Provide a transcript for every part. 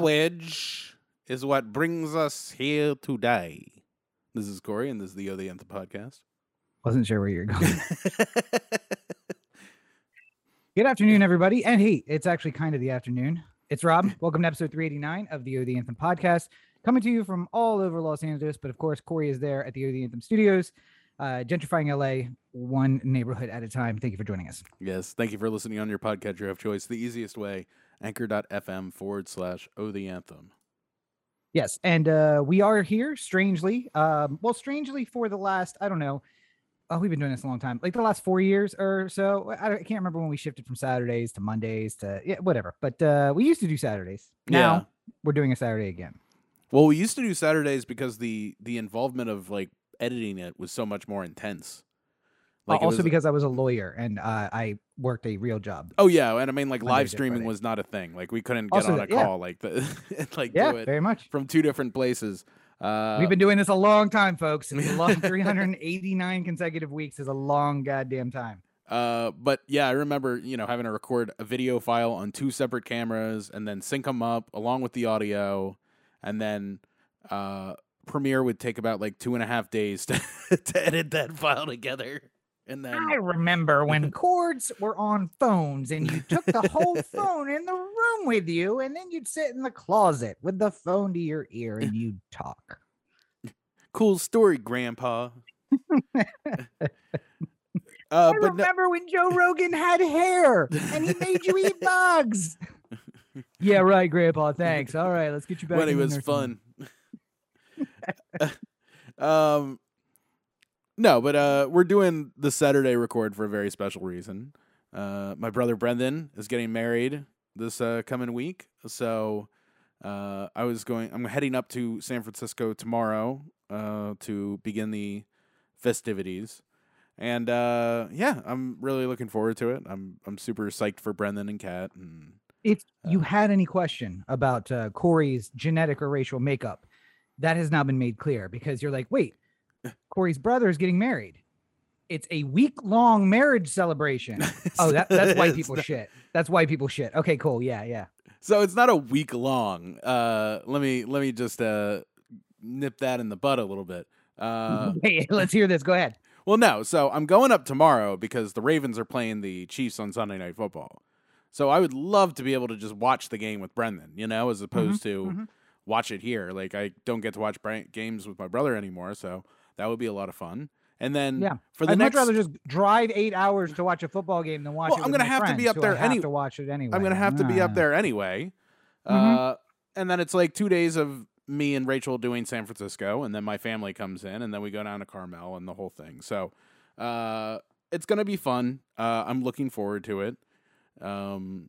Marriage is what brings us here today. This is Corey, and this is the O the Anthem podcast. Wasn't sure where you're going. Good afternoon, everybody. And hey, it's actually kind of the afternoon. It's Rob. Welcome to episode 389 of the O the Anthem podcast, coming to you from all over Los Angeles. But of course, Corey is there at the O the Anthem studios, uh, gentrifying LA one neighborhood at a time. Thank you for joining us. yes, thank you for listening on your podcatcher of choice. The easiest way, anchor.fm forward slash O the Anthem. Yes, and uh, we are here strangely. Um, well, strangely for the last, I don't know. Oh, we've been doing this a long time, like the last four years or so. I, I can't remember when we shifted from Saturdays to Mondays to yeah, whatever. But uh, we used to do Saturdays. Now we're doing a Saturday again. Well, we used to do Saturdays because the the involvement of like editing it was so much more intense. It also was- because I was a lawyer and uh, I worked a real job. Oh yeah, and I mean like Monday live streaming Friday. was not a thing. Like we couldn't get Also on a yeah. call like the like yeah, do it very much. from two different places. Uh, We've been doing this a long time, folks. It's a long 389 consecutive weeks is a long goddamn time. Uh, but yeah, I remember you know having to record a video file on two separate cameras and then sync them up along with the audio, and then uh, Premiere would take about like two and a half days to, to edit that file together, and then I remember when cords were on phones and you took the whole phone in the room with you, and then you'd sit in the closet with the phone to your ear and you'd talk. cool story, Grandpa. uh, I but no, remember when Joe Rogan had hair and he made you eat bugs. yeah, right, Grandpa. Thanks. All right, let's get you back. when it was fun. um, no, but uh, we're doing the Saturday record for a very special reason. Uh, my brother Brendan is getting married this uh, coming week, so uh, I was going. I'm heading up to San Francisco tomorrow uh, to begin the festivities. And uh, yeah, I'm really looking forward to it. I'm I'm super psyched for Brendan and Kat. And If you Uh, had any question about uh, Corey's genetic or racial makeup, that has now been made clear because you're like, wait, Corey's brother is getting married. It's a week long marriage celebration. Oh, that, that's white people not- shit. That's white people shit. Okay, cool. Yeah, yeah. So it's not a week long. Uh, let me let me just uh, nip that in the butt a little bit. Uh, hey, let's hear this. Go ahead. well, no. So I'm going up tomorrow because the Ravens are playing the Chiefs on Sunday Night Football. So I would love to be able to just watch the game with Brendan, you know, as opposed to mhm. watch it here. Like I don't get to watch games with my brother anymore, so that would be a lot of fun. And then Yeah. for the next. I'd next, much rather just drive eight hours to watch a football game than watch Well, it. I'm gonna have to be up there anyway. to watch it anyway. I'm gonna have to be up Ah. there anyway. Uh, and then it's like two days of me and Rachel doing San Francisco, and then my family comes in, and then we go down to Carmel and the whole thing. So uh, it's gonna be fun. Uh, I'm looking forward to it. Um,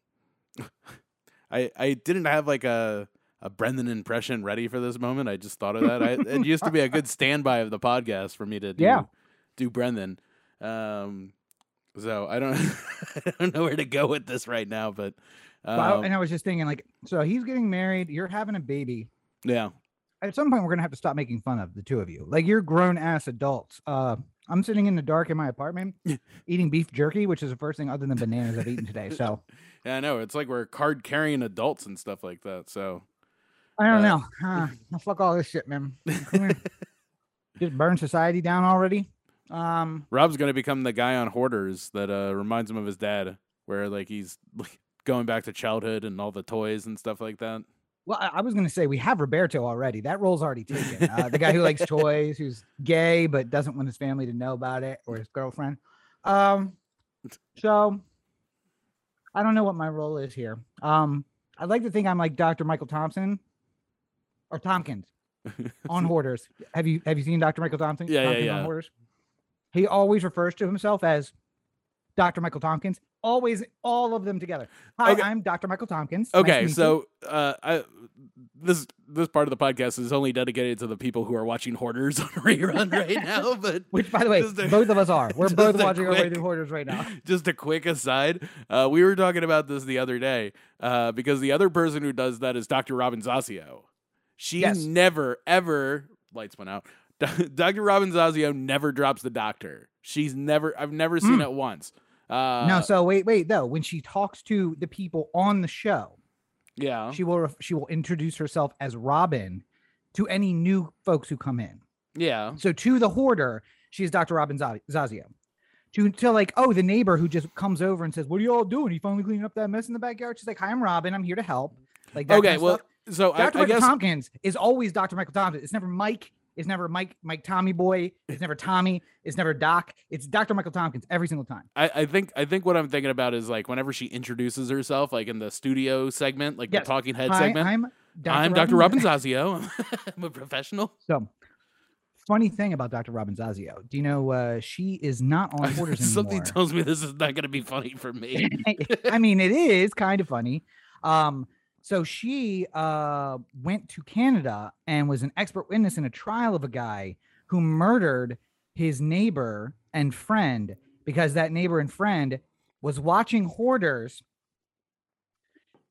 I I didn't have like a a Brendan impression ready for this moment. I just thought of that. I, it used to be a good standby of the podcast for me to do Yeah. do Brendan. Um, so I don't I don't know where to go with this right now, but um, and I was just thinking, like, so he's getting married. You're having a baby. yeah. At some point, we're gonna have to stop making fun of the two of you. Like, you're grown ass adults. Uh, I'm sitting in the dark in my apartment, eating beef jerky, which is the first thing other than bananas I've eaten today. So Yeah, I know. It's like we're card carrying adults and stuff like that. So I don't Uh, know. Uh, fuck all this shit, man. Come here. Just burn society down already. Um, Rob's gonna become the guy on Hoarders that uh, reminds him of his dad, where like he's like, going back to childhood and all the toys and stuff like that. Well, I I was going to say we have Roberto already. That role's already taken. Uh, the guy who likes toys, who's gay but doesn't want his family to know about it or his girlfriend. Um, so I don't know what my role is here. Um, I'd like to think I'm like Dr. Michael Thompson or Tompkins on Hoarders. Have you have you seen Dr. Michael Thompson? Yeah, yeah, Tompkins yeah. On Hoarders. He always refers to himself as Dr. Michael Tompkins. Always, all of them together. Hi, Okay. I'm Dr. Michael Tompkins. Okay, you. so uh, I, this this part of the podcast is only dedicated to the people who are watching Hoarders on rerun right now. But Which, by the way, a- both of us are. We're both watching our way quick- through Hoarders right now. just a quick aside, uh, we were talking about this the other day uh, because the other person who does that is Dr. Robin Zasio. She Yes. never, ever, lights went out. Dr. Robin Zasio never drops the doctor. She's never, I've never seen Mm. it once. Uh, no, so wait, wait, though. When she talks to the people on the show, Yeah. she will she will introduce herself as Robin to any new folks who come in. yeah. So to the hoarder, she is Dr. Robin Za- Zasio. To, to like, oh, the neighbor who just comes over and says, What are you all doing? Are You finally cleaning up that mess in the backyard? She's like, Hi, I'm Robin. I'm here to help. Like that Okay. kind of Well, stuff. So Dr. I Michael guess Tompkins is always Dr. Michael Tompkins. It's never Mike. It's never Mike, Mike Tommy Boy. It's never Tommy. It's never Doc. It's Dr. Michael Tompkins every single time. I, I think I think what I'm thinking about is like whenever she introduces herself, like in the studio segment, like Yes. the talking head Hi, segment. I'm Dr. I'm Dr. Robin Zasio. I'm a professional. So, funny thing about Dr. Robin Zasio, do you know uh, she is not on Hoarders Something tells me this is not going to be funny for me. I mean, it is kind of funny. Um, so she uh, went to Canada and was an expert witness in a trial of a guy who murdered his neighbor and friend because that neighbor and friend was watching hoarders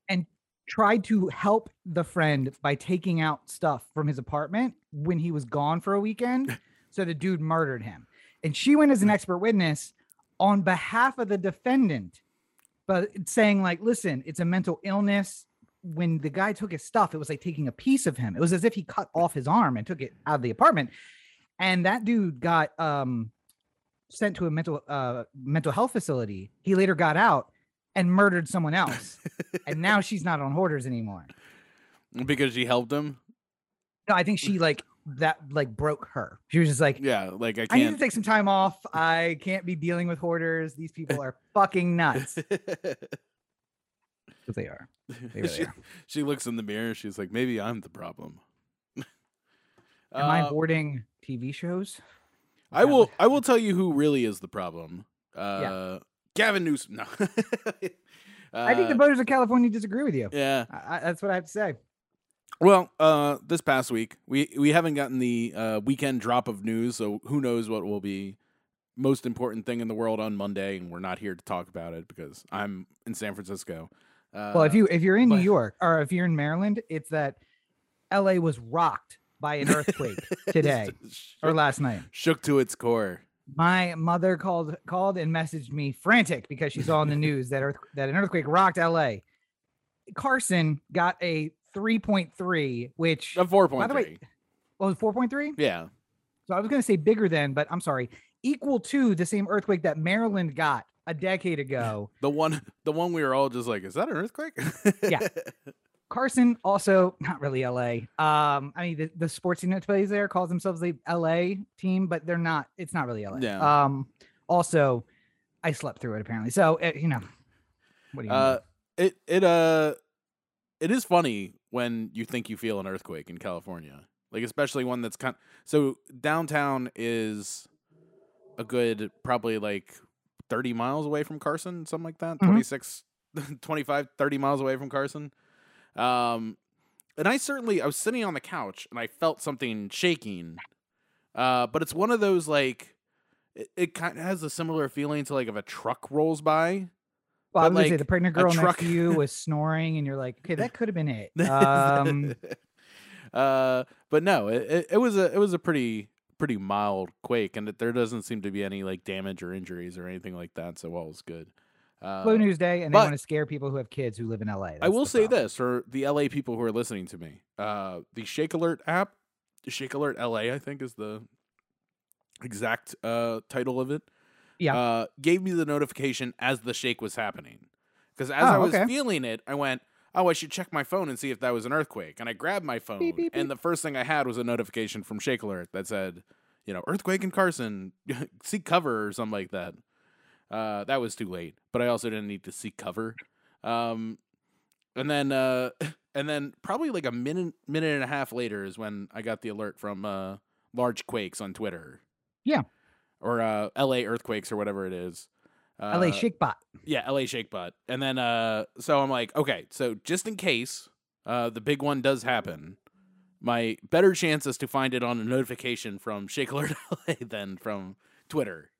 and tried to help the friend by taking out stuff from his apartment when he was gone for a weekend. so the dude murdered him. And she went as an expert witness on behalf of the defendant, but saying, like, listen, it's a mental illness. When the guy took his stuff, it was like taking a piece of him. It was as if he cut off his arm and took it out of the apartment. And that dude got um sent to a mental uh mental health facility. He later got out and murdered someone else. and now she's not on hoarders anymore. because she helped him. No, I think she like that like broke her. She was just like, Yeah, like I I need to take some time off. I can't be dealing with hoarders. These people are fucking nuts. 'Cause they are. They really she, are. she looks in the mirror. She's like, maybe I'm the problem. Am I Uh, hoarding TV shows? I Yeah. will. I will tell you who really is the problem. Uh, Gavin Newsom. No. I think the Uh, voters of California disagree with you. Yeah. I, I, that's what I have to say. Well, uh, this past week we we haven't gotten the uh, weekend drop of news, so who knows what will be most important thing in the world on Monday, and we're not here to talk about it because I'm in San Francisco. Uh, Well, if you if you're in New York or if you're in Maryland, it's that L.A. was rocked by an earthquake today or last night. shook to its core. My mother called called and messaged me frantic because she saw in the news that earth that an earthquake rocked L.A. Carson got a 3.3, which A four by point the way, well, 4.3. Yeah. So I was going to say bigger than, but I'm sorry, equal to the same earthquake that Maryland got a decade ago. The one, the one we were all just like, is that an earthquake? Yeah. Carson also not really LA. Um, I mean the, the sports team that plays there calls themselves the LA team, but they're not. It's not really LA. Yeah. Um, also, I slept through it apparently. So uh, you know, what do you? Uh, it it uh, it is funny when you think you feel an earthquake in California, like especially one that's kind. So downtown is a good probably like thirty miles away from Carson, something like that. Mhm. 26, 25, 30 miles away from Carson. Um, and I certainly I was sitting on the couch and I felt something shaking. Uh, but it's one of those like. It, it kind of has a similar feeling to like if a truck rolls by, Well, I was gonna say like, the pregnant girl next to you was snoring, and you're like, okay, that could have been it. Um, uh, but no, it, it, it was a it was a pretty pretty mild quake, and there doesn't seem to be any like damage or injuries or anything like that. So all was good. Uh, Blue News Day, and they want to scare people who have kids who live in LA. I will say problem. this for the LA people who are listening to me: uh, the Shake Alert app, Shake Alert LA, I think is the exact uh, title of it. Yeah. uh, gave me the notification as the shake was happening. Because as Oh, I was okay. feeling it, I went, "Oh, I should check my phone and see if that was an earthquake." And I grabbed my phone, beep, beep. and the first thing I had was a notification from Shake Alert that said, "You know, earthquake in Carson, seek cover" or something like that. Uh, that was too late, but I also didn't need to seek cover. Um, and then, uh, and then probably like a minute, minute and a half later is when I got the alert from uh, Large Quakes on Twitter. Yeah. Or uh, L.A. earthquakes or whatever it is. Uh, LA Shakebot. yeah, LA Shakebot. And then uh so I'm like, okay, so just in case uh the big one does happen, my better chance is to find it on a notification from Shake Alert LA than from Twitter.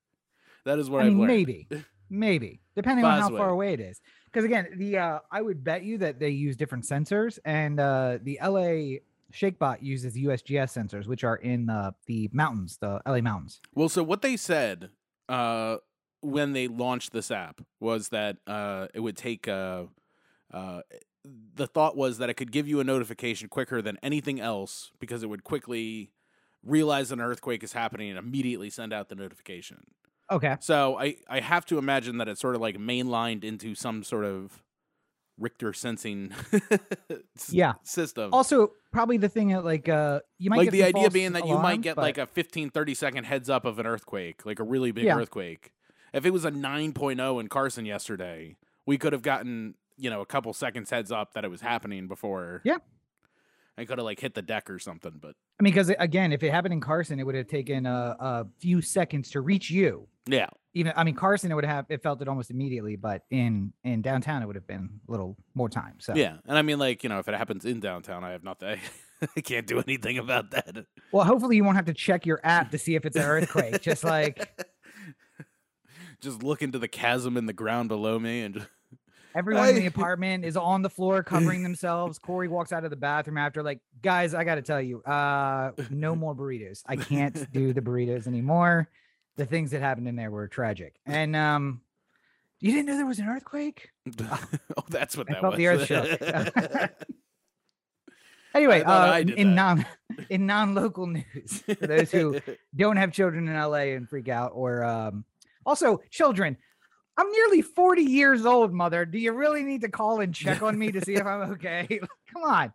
That is what I have mean, learned. maybe, maybe, depending on how far away it is. Because again, the uh, I would bet you that they use different sensors, and uh, the LA ShakeBot uses USGS sensors, which are in uh, the mountains, the LA mountains. Well, so what they said uh when they launched this app was that uh it would take uh uh the thought was that it could give you a notification quicker than anything else because it would quickly realize an earthquake is happening and immediately send out the notification. Okay. So I, I have to imagine that it's sort of like mainlined into some sort of Richter sensing Yeah. system. Also, probably the thing that like uh you might like get the idea being that you might get but- like a 15 30 second heads up of an earthquake like a really big Yeah. earthquake if it was a 9.0 in carson yesterday we could have gotten you know a couple seconds heads up that it was happening before Yeah. i could have like hit the deck or something but I mean, because again, if it happened in Carson, it would have taken a, a few seconds to reach you. yeah Even I mean, Carson, it would have it felt it almost immediately, but in in downtown, it would have been a little more time. So yeah and i mean like you know if it happens in downtown i have nothing i can't do anything about that Well, hopefully, you won't have to check your app to see if it's an earthquake. just like just look into the chasm in the ground below me and just everyone in the apartment is on the floor covering themselves. Corey walks out of the bathroom after, like, guys, I got to tell you, uh, no more burritos. I can't do the burritos anymore. The things that happened in there were tragic. And um, you didn't know there was an earthquake? oh that's what I that felt was the earth shook. Anyway, uh, I in that. non in non local news, for those who don't have children in LA and freak out, or um, also children. I'm nearly 40 years old, mother. Do you really need to call and check on me to see if I'm okay? Come on.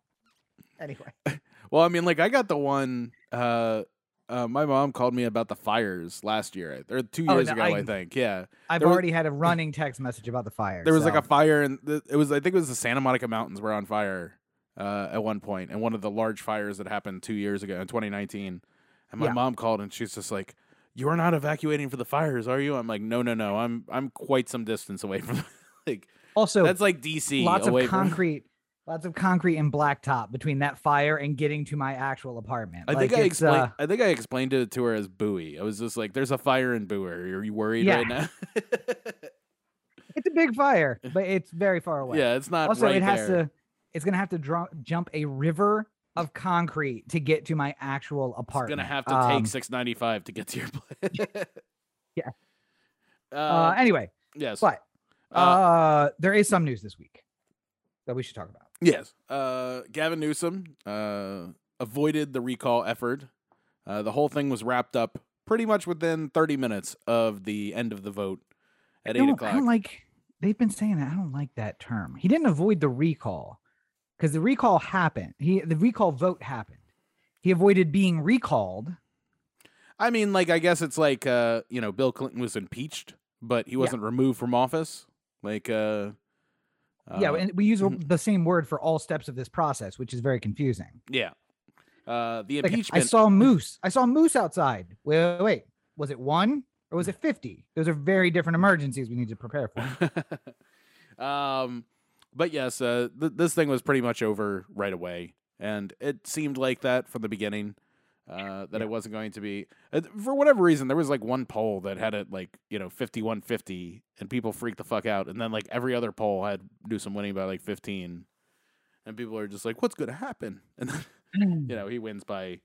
Anyway, Well, I mean, like I got the one. Uh, uh, my mom called me about the fires last year, or two years no, ago, I, I- think. Yeah, I've There was- already had a running text message about the fire. there was like a fire, and it was I think it was the Santa Monica Mountains were on fire uh, at one point, and one of the large fires that happened two years ago in 2019. And my Yeah. mom called, and she's just like, "You are not evacuating for the fires, are you?" I'm like, "No, no, no. I'm I'm quite some distance away from like also that's like DC lots of from." concrete, lots of concrete and blacktop between that fire and getting to my actual apartment. I Like, think I explained. uh, I think I explained it to her as Bowie. I was just like, "There's a fire in Bowie. Are you worried Yeah. right now?" it's a big fire, but it's very far away. yeah, it's not also right it has there. to it's gonna have to dr- jump a river of concrete to get to my actual apartment. It's gonna have to Um, take six ninety five to get to your place. Yeah. Uh, uh, anyway yes. but Uh, uh there is some news this week that we should talk about yes. Uh, Gavin Newsom uh, avoided the recall effort. Uh, the whole thing was wrapped up pretty much within thirty minutes of the end of the vote at I eight o'clock. i don't like they've been saying that i don't like that term he didn't avoid the recall because the recall happened he the recall vote happened he avoided being recalled I mean, like, I guess it's like, uh, you know, Bill Clinton was impeached, but he wasn't removed from office. Like, uh, yeah uh, and we use mhm. the same word for all steps of this process which is very confusing yeah. Uh, the Like, I saw moose. I saw moose outside. Wait, wait, wait. Was it one or was it 50? Those are very different emergencies we need to prepare for. um, but yes, uh, th- this thing was pretty much over right away, and it seemed like that from the beginning. Uh, that Yeah. it wasn't going to be uh, for whatever reason. There was like one poll that had it like you know fifty one fifty, and people freaked the fuck out. And then like every other poll had Newsom winning by like fifteen, and people are just like, "What's going to happen?" And then you know he wins by,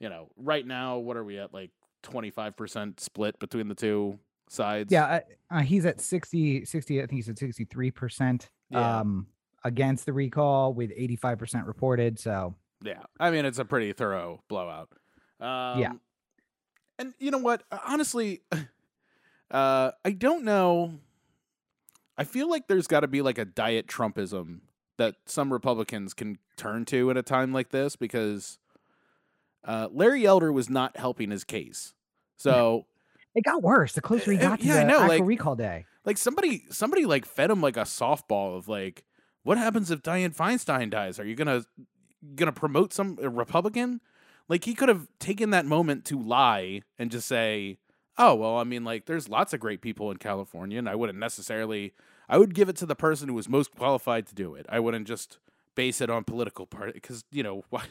you know, right now what are we at like twenty five percent split between the two sides? yeah, uh, uh, he's at 60, 60, I think he's at 63% Yeah. um, against the recall with 85% reported. So, Yeah, I mean it's a pretty thorough blowout. Um, and you know what? Uh, Honestly, uh, I don't know. I feel like there's got to be like a diet Trumpism that some Republicans can turn to at a time like this because uh, Larry Elder was not helping his case. So, it got worse the closer he Uh, got to yeah, the I know, actual like- recall day. Like somebody, somebody like fed him like a softball of like, what happens if Dianne Feinstein dies? Are you gonna gonna promote some Republican? Like he could have taken that moment to lie and just say, "Oh well, I mean, like there's lots of great people in California, and I wouldn't necessarily. I would give it to the person who was most qualified to do it. I wouldn't just base it on political party because you know why."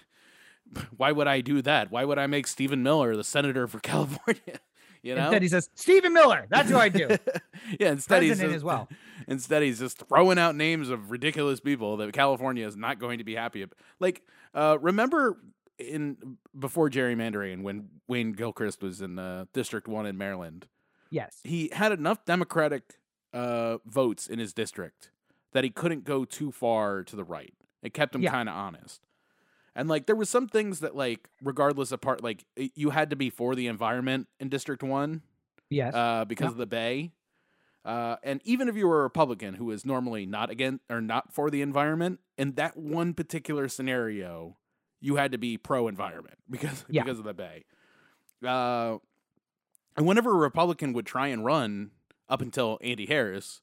Why would I do that? Why would I make Stephen Miller the senator for California? You know, Instead, he says, Stephen Miller. That's who I do. yeah, instead he's just, as well. Instead, he's just throwing out names of ridiculous people that California is not going to be happy about. Like, uh, remember in before gerrymandering when Wayne Gilchrest was in uh, District One in Maryland, yes. he had enough Democratic uh, votes in his district that he couldn't go too far to the right. It kept him Yeah. kind of honest. And like there was some things that like regardless of part like you had to be for the environment in District 1 Yes. uh, because Yep. of the bay. Uh, and even if you were a Republican who is normally not against or not for the environment, in that one particular scenario, you had to be pro environment because Yeah. because of the bay. Uh, and whenever a Republican would try and run up until Andy Harris,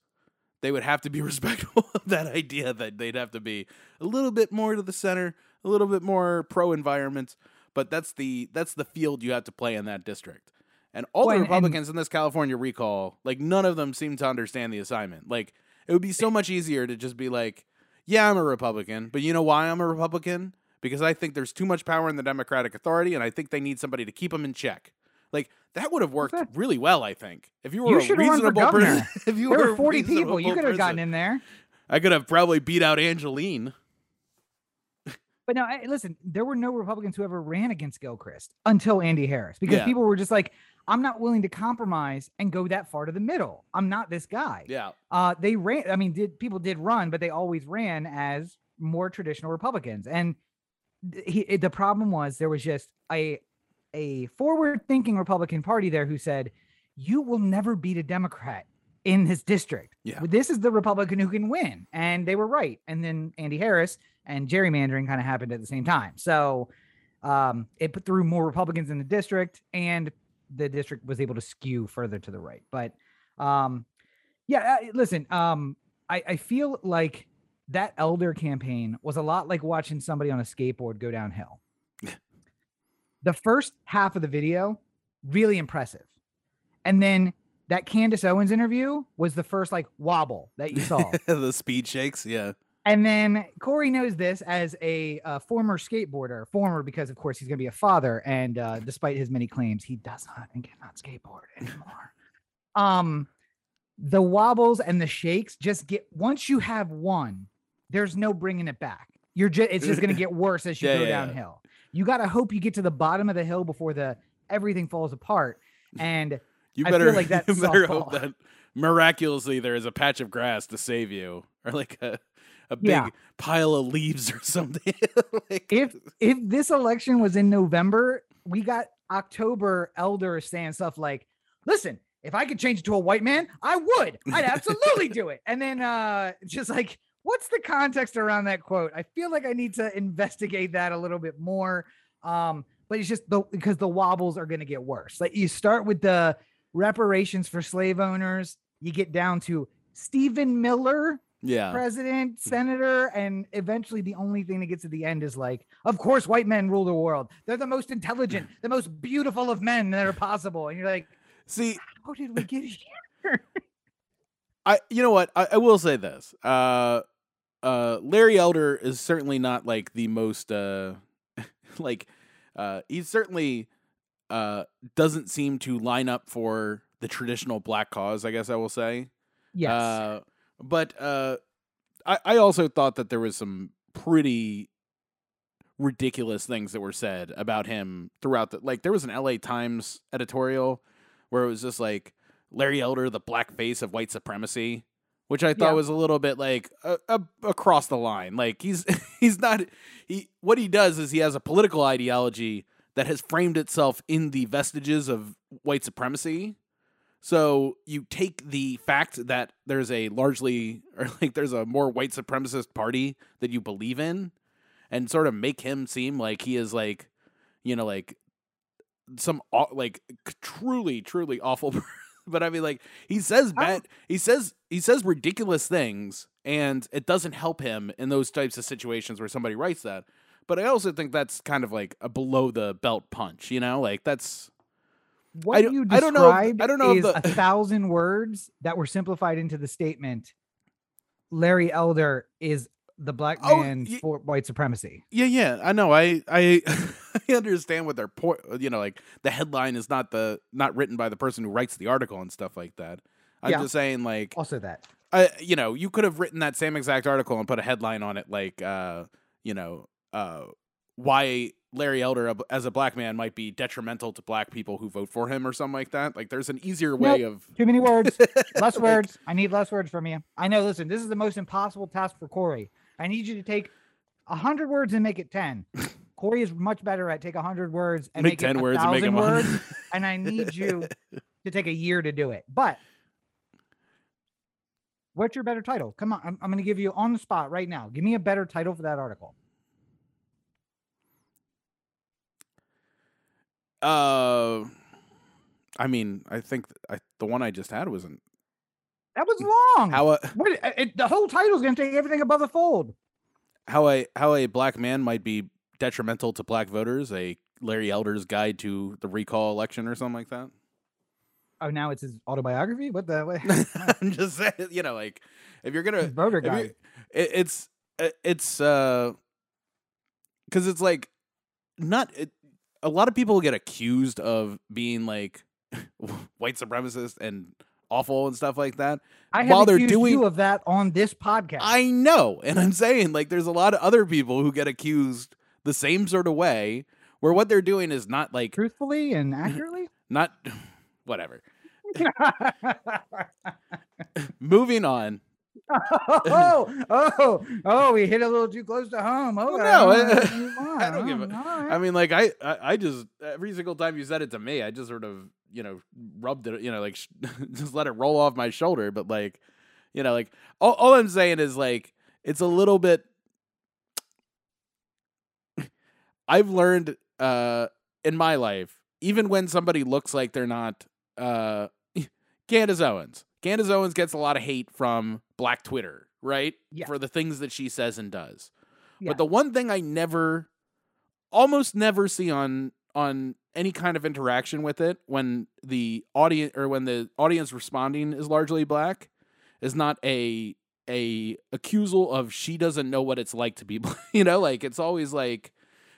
they would have to be respectful of that idea that they'd have to be a little bit more to the center, a little bit more pro environment. But that's the that's the field you have to play in that district. And all Well, the and- and- Republicans in this California recall, like none of them seem to understand the assignment. Like it would be so much easier to just be like, "Yeah, I'm a Republican, but you know why I'm a Republican? Because I think there's too much power in the Democratic authority, and I think they need somebody to keep them in check." Like that would have worked really well, I think. If you You were a run for reasonable person, if you there were were 40 people. You could have gotten in there. I could have probably beat out Angeline. But now, listen, there were no Republicans who ever ran against Gilchrest until Andy Harris because Yeah. people were just like, I'm not willing to compromise and go that far to the middle. I'm not this guy. Yeah, Uh, they ran. I mean, did people did run, but they always ran as more traditional Republicans. And he, the problem was there was just a a forward thinking Republican Party there who said, "You will never beat a Democrat in this district. Yeah. This is the Republican who can win." And they were right. And then Andy Harris and gerrymandering kind of happened at the same time. So um, it put through more Republicans in the district, and the district was able to skew further to the right. But um, yeah, uh, listen, um, I, I feel like that elder campaign was a lot like watching somebody on a skateboard go downhill. the first half of the video, really impressive. And then that Candace Owens interview was the first like wobble that you saw. the speed shakes. Yeah, And then Corey knows this as a uh, former skateboarder, former because of course he's going to be a father, and uh, despite his many claims, he does not and cannot skateboard anymore. um, the wobbles and the shakes just get once you have one, there's no bringing it back. You're just it's just going to get worse as you Yeah, go yeah. downhill. You got to hope you get to the bottom of the hill before the everything falls apart. And you better like that's you better hope that miraculously there is a patch of grass to save you, or like a a big Yeah. pile of leaves or something. like, if if this election was in November, we got October elders saying stuff like, "Listen, if I could change it to a white man, I would. I'd absolutely do it." And then uh just like, what's the context around that quote? I feel like I need to investigate that a little bit more. Um, but it's just the because the wobbles are going to get worse. Like you start with the reparations for slave owners, you get down to Stephen Miller yeah, president, senator, and eventually the only thing that gets to the end is like, of course, white men rule the world. They're the most intelligent, the most beautiful of men that are possible. And you're like, see, how did we get here? I you know what I, I will say this. Uh, uh, Larry Elder is certainly not like the most uh, like uh, he's certainly uh doesn't seem to line up for the traditional black cause. I guess I will say. Yes. Uh, but uh, I, I also thought that there was some pretty ridiculous things that were said about him throughout the like there was an LA Times editorial where it was just like Larry Elder the black face of white supremacy which I thought Yeah. was a little bit like uh, uh, across the line like he's he's not he what he does is he has a political ideology that has framed itself in the vestiges of white supremacy so you take the fact that there's a largely or like there's a more white supremacist party that you believe in and sort of make him seem like he is like you know like some like truly truly awful but I mean like he says bad he says he says ridiculous things and it doesn't help him in those types of situations where somebody writes that. But I also think that's kind of like a below the belt punch you know like that's what don't- you I don't know I don't know is the- a thousand words that were simplified into the statement. Larry Elder is the black Oh, man y- for white supremacy. Yeah, yeah, I know. I I I understand what their point. You know, like the headline is not the not written by the person who writes the article and stuff like that. I'm Yeah. just saying, like, Also, that I you know, you could have written that same exact article and put a headline on it, like, uh, you know, uh, why Larry Elder as a black man might be detrimental to black people who vote for him or something like that. Like there's an easier way of Too many words. Less Like- words. I need less words from you. I know. Listen, this is the most impossible task for Corey. I need you to take a hundred words and make it ten. Corey is much better at take a hundred words and make make, ten it words and make him words. and I need you to take a year to do it. But what's your better title? Come on, I'm, I'm going to give you on the spot right now. Give me a better title for that article. Uh, I mean, I think th- I, the one I just had wasn't That was long. how a What, it, it- the whole title is going to take everything above the fold. how a how a black man might be detrimental to black voters. A Larry Elder's guide to the recall election or something like that. Oh, now it's his autobiography. What the? What? I'm just saying, you know, like if you're gonna His voter guide. it, it's it- it's uh because it's like not it, a lot of people get accused of being like white supremacist and awful and stuff like that I have while they're doing- of that on this podcast. i know and i'm saying like there's a lot of other people who get accused the same sort of way where what they're doing is not like truthfully and accurately. not whatever moving on oh, oh, oh! We hit a little too close to home. Oh no, I- I, I don't give a- I mean, like I, I, I just every single time you said it to me, I just sort of, you know, rubbed it, you know, like just let it roll off my shoulder. But like, you know, like all, all I'm saying is like it's a little bit. I've learned uh in my life, even when somebody looks like they're not, uh Candace Owens. Candace Owens gets a lot of hate from Black Twitter, right? Yeah. For the things that she says and does. Yeah. But the one thing I never almost never see on on any kind of interaction with it when the audience or when the audience responding is largely black is not a a accusal of she doesn't know what it's like to be you know like it's always like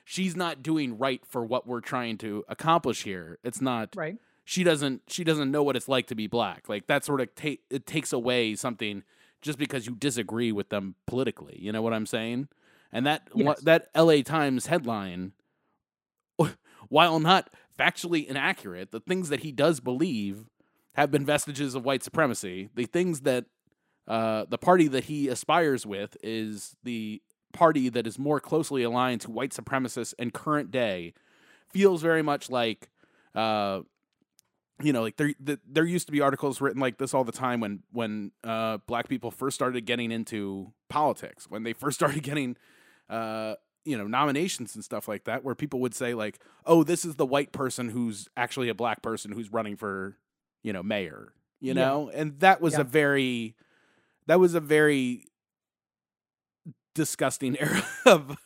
she's not doing right for what we're trying to accomplish here it's not right. she doesn't she doesn't know what it's like to be black like that sort of ta- it takes away something just because you disagree with them politically you know what i'm saying? And that Yes. that la times headline while not factually inaccurate the things that he does believe have been vestiges of white supremacy. The things that uh, the party that he aspires with is the party that is more closely aligned to white supremacists and current day. Feels very much like uh, you know, like there th- there used to be articles written like this all the time when when uh, black people first started getting into politics, when they first started getting uh, you know nominations and stuff like that, where people would say like, "Oh, this is the white person who's actually a black person who's running for you know mayor," you Yeah. know, and that was Yeah. a very that was a very disgusting era of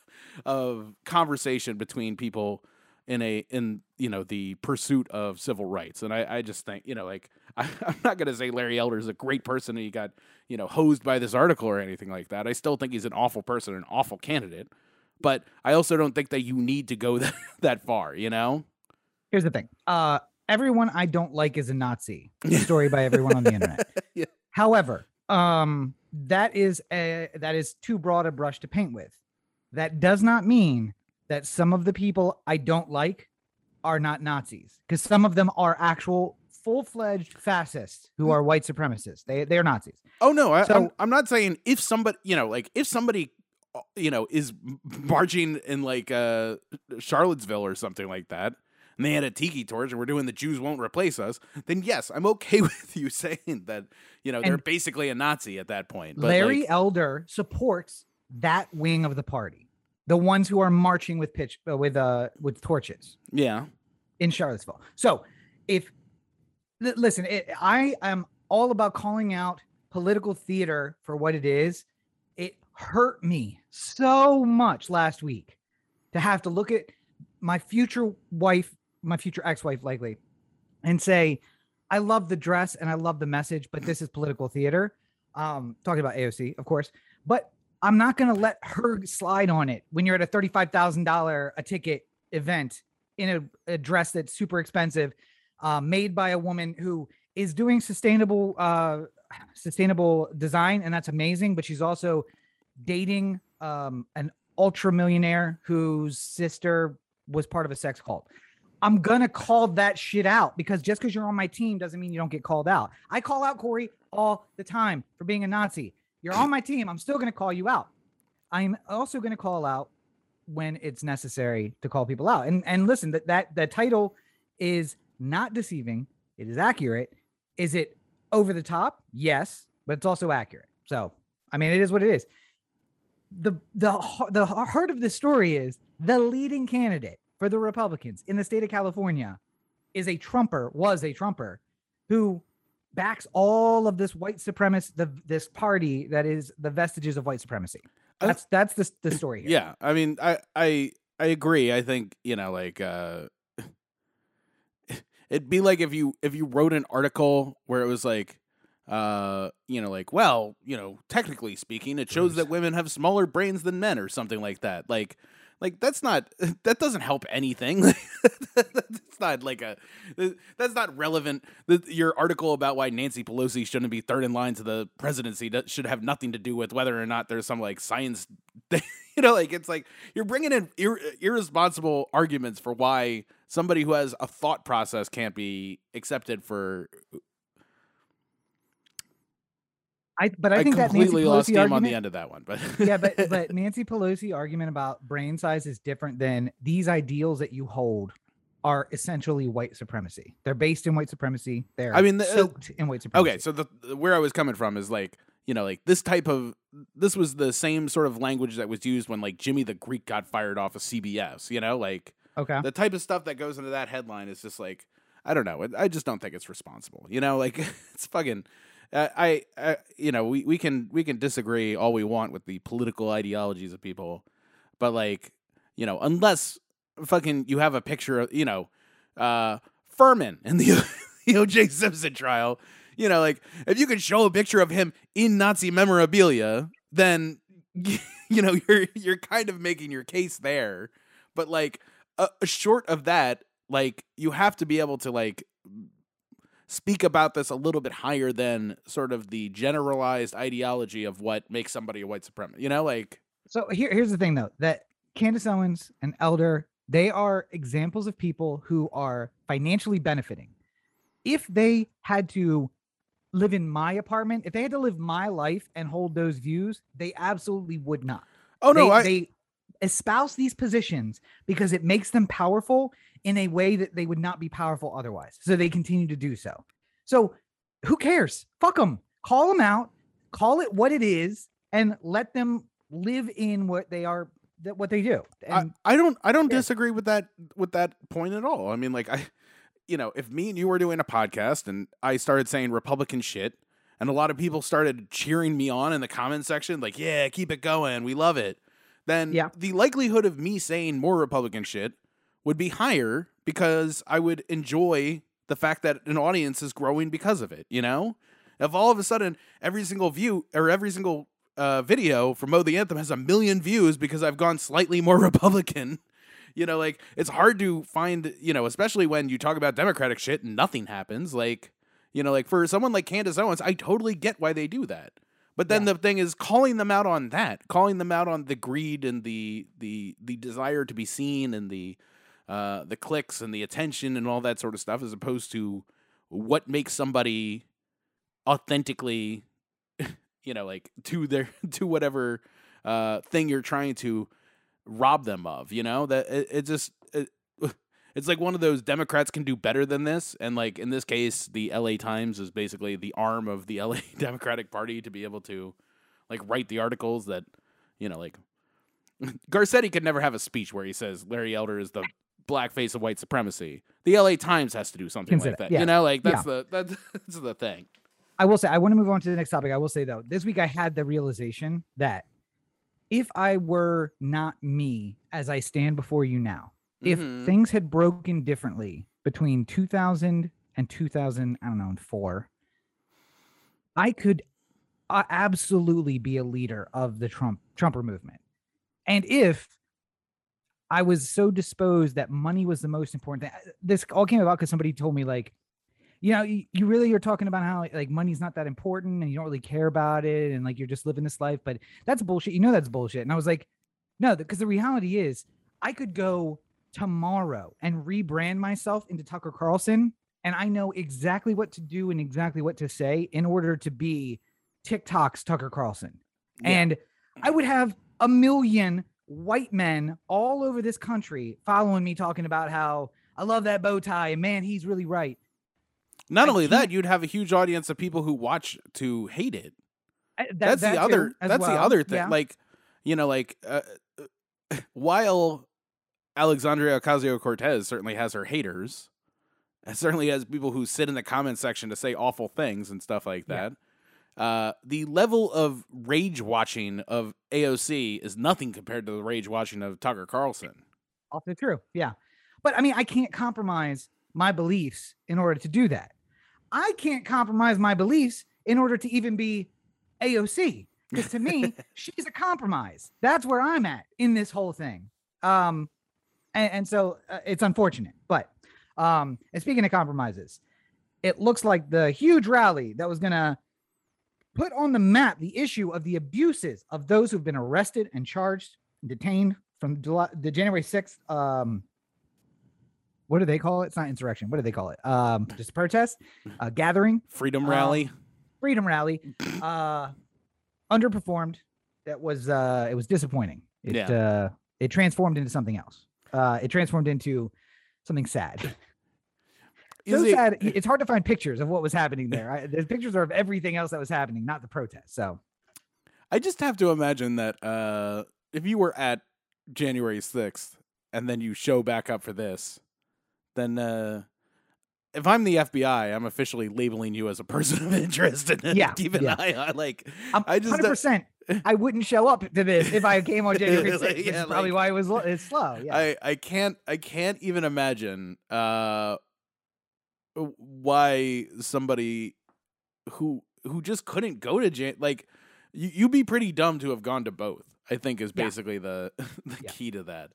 of conversation between people in a in you know the pursuit of civil rights and i i just think you know like I, i'm not going to say larry elder is a great person and he got you know hosed by this article or anything like that i still think he's an awful person an awful candidate but i also don't think that you need to go that, that far you know Here's the thing. Uh, everyone I don't like is a Nazi. A story by everyone on the internet. Yeah. However, um, that is a that is too broad a brush to paint with. That does not mean that some of the people I don't like are not Nazis, because some of them are actual full-fledged fascists who are white supremacists. They they are Nazis. Oh no, I, I'm, I'm not saying if somebody, you know, like if somebody, uh, you know, is marching in like uh, Charlottesville or something like that, and they had a tiki torch and we're doing the Jews won't replace us, then yes, I'm okay with you saying that, you know, they're basically a Nazi at that point. But Larry like, Elder supports that wing of the party, the ones who are marching with pitch uh, with uh with torches. yeah, in Charlottesville. So, if li- listen, it, I am all about calling out political theater for what it is. It hurt me so much last week to have to look at my future wife, my future ex-wife, likely, and say, "I love the dress and I love the message, but this is political theater." Um, talking about AOC, of course, but I'm not going to let her slide on it when you're at a thirty-five thousand dollar a ticket event in a, a dress that's super expensive, uh, made by a woman who is doing sustainable uh, sustainable design, and that's amazing. But she's also dating um, an ultra millionaire whose sister was part of a sex cult. I'm gonna call that shit out because just because you're on my team doesn't mean you don't get called out. I call out Corey all the time for being a Nazi. You're on my team. I'm still gonna call you out. I'm also gonna call out when it's necessary to call people out. And and listen, that that the title is not deceiving. It is accurate. Is it over the top? Yes, but it's also accurate. So I mean, it is what it is. The the the heart of the story is the leading candidate for the Republicans in the state of California is a Trumper, was a Trumper, who backs all of this white supremacist, the this party that is the vestiges of white supremacy. That's that's the the story. Here. Yeah, I mean, I I I agree. I think you know, like, uh it'd be like if you if you wrote an article where it was like, uh, you know, like, well, you know, technically speaking, it shows that women have smaller brains than men, or something like that. Like, like that's not that doesn't help anything. that's not like a that's not relevant. Your article about why Nancy Pelosi shouldn't be third in line to the presidency should have nothing to do with whether or not there's some like science. you know, like it's like you're bringing in ir- irresponsible arguments for why somebody who has a thought process can't be accepted for I but I, I think that Nancy Pelosi lost argument, on the end of that one. But yeah, but but Nancy Pelosi argument about brain size is different than these ideals that you hold are essentially white supremacy. They're based in white supremacy. They're I mean the, uh, soaked in white supremacy. Okay, so the where I was coming from is like you know like this type of this was the same sort of language that was used when like Jimmy the Greek got fired off of CBS. You know, like okay, the type of stuff that goes into that headline is just like I don't know. I just don't think it's responsible. You know, like it's fucking uh, I, I, you know, we, we can we can disagree all we want with the political ideologies of people, but like, you know, unless fucking you have a picture of, you know, uh, Fuhrman in the, the O.J. Simpson trial, you know, like if you can show a picture of him in Nazi memorabilia, then you know you're you're kind of making your case there. But like, uh, short of that, like you have to be able to like speak about this a little bit higher than sort of the generalized ideology of what makes somebody a white supremacist. You know, like so here, here's the thing though that Candace Owens and Elder they are examples of people who are financially benefiting. If they had to live in my apartment, if they had to live my life and hold those views, they absolutely would not. Oh no, they, I... they espouse these positions because it makes them powerful in a way that they would not be powerful otherwise. So they continue to do so. So who cares? Fuck them. Call them out. Call it what it is, and let them live in what they are. That what they do. And I, I don't. I don't yeah. disagree with that. With that point at all. I mean, like I, you know, if me and you were doing a podcast and I started saying Republican shit, and a lot of people started cheering me on in the comment section, like, "Yeah, keep it going. We love it." Then yeah. the likelihood of me saying more Republican shit would be higher because I would enjoy the fact that an audience is growing because of it, you know? If all of a sudden every single view or every single uh, video for Mo the Anthem has a million views because I've gone slightly more Republican, you know, like it's hard to find, you know, especially when you talk about Democratic shit and nothing happens. Like, you know, like for someone like Candace Owens, I totally get why they do that. But then yeah. the thing is calling them out on that, calling them out on the greed and the the the desire to be seen and the uh, the clicks and the attention and all that sort of stuff, as opposed to what makes somebody authentically, you know, like to their to whatever uh, thing you're trying to rob them of. You know that it, it just it, it's like one of those Democrats can do better than this, and like in this case, the L.A. Times is basically the arm of the L.A. Democratic Party to be able to like write the articles that you know like Garcetti could never have a speech where he says Larry Elder is the blackface of white supremacy. The LA Times has to do something Consider, like that. Yeah. You know, like that's yeah. the that's the thing. I will say I want to move on to the next topic. I will say though, this week I had the realization that if I were not me as I stand before you now, if mm-hmm. things had broken differently between 2000 and 2000, I don't know, four, I could uh, absolutely be a leader of the Trump Trumper movement. And if I was so disposed that money was the most important thing. Uh, this all came about because somebody told me like, you know, you, you really are talking about how like money's not that important and you don't really care about it and like you're just living this life, but that's bullshit. You know that's bullshit. And I was like, no, because the reality is I could go tomorrow and rebrand myself into Tucker Carlson, and I know exactly what to do and exactly what to say in order to be TikTok's Tucker Carlson. Yeah. And I would have a million white men all over this country following me talking about how I love that bow tie and man, he's really right. Not I only that, you'd have a huge audience of people who watch to hate it. Uh, that- that's that the other. That's the other thing. Yeah. Like, you know, like uh, while Alexandria Ocasio Cortez certainly has her haters, and certainly has people who sit in the comment section to say awful things and stuff like Yeah. Uh, the level of rage watching of AOC is nothing compared to the rage watching of Tucker Carlson. Also true. Yeah. But I mean, I can't compromise my beliefs in order to do that. I can't compromise my beliefs in order to even be AOC. Because to me, she's a compromise. That's where I'm at in this whole thing. Um, and, and so uh, it's unfortunate. But um, and speaking of compromises, it looks like the huge rally that was gonna put on the map the issue of the abuses of those who've been arrested and charged, and detained from July, the January 6th. Um, what do they call it? It's not insurrection. What do they call it? Um, just protest, uh, gathering, Freedom Um, rally. freedom rally. Uh, underperformed. That was uh, it was disappointing. It Yeah. uh, it transformed into something else. Uh, it transformed into something sad. So it- sad. It's hard to find pictures of what was happening there. I, the pictures are of everything else that was happening, not the protest. So I just have to imagine that uh, if you were at January 6th and then you show back up for this, then uh, if I'm the FBI, I'm officially labeling you as a person of interest and Yeah, keep an yeah. eye on. Like, I'm I just hundred percent. I wouldn't show up to this if I came on January 6th. Like, yeah, probably like- why it was lo- it's slow. Yeah. I, I can't I can't even imagine uh, why somebody who who just couldn't go to Jan like you you'd be pretty dumb to have gone to both. I think is Yeah. basically the the Yeah. key to that.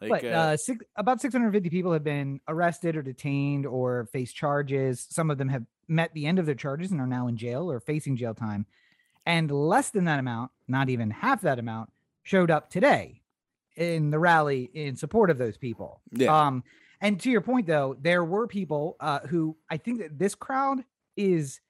Like, but uh, six, about 650 people have been arrested or detained or face charges. Some of them have met the end of their charges and are now in jail or facing jail time. And less than that amount, not even half that amount, showed up today in the rally in support of those people. Yeah. Um, and to your point, though, there were people uh, who I think that this crowd is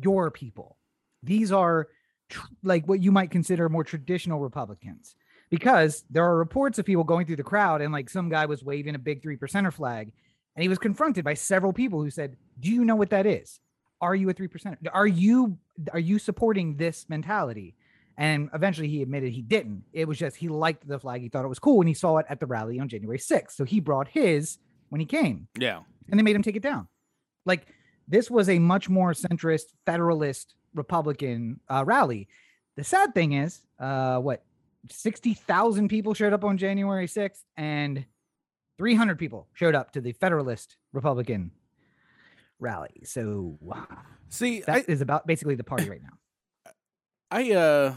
your people. These are tr- like what you might consider more traditional Republicans because there are reports of people going through the crowd and like some guy was waving a big three percenter flag and he was confronted by several people who said, Do you know what that is? Are you a three percenter? Are you are you supporting this mentality? And eventually he admitted he didn't. It was just he liked the flag. He thought it was cool when he saw it at the rally on January 6th. So he brought his when he came yeah. and they made him take it down. Like this was a much more centrist, federalist, Republican uh, rally. The sad thing is, uh, what sixty thousand people showed up on January sixth, and three hundred people showed up to the Federalist Republican rally. So See, that I is about basically the party right now. I uh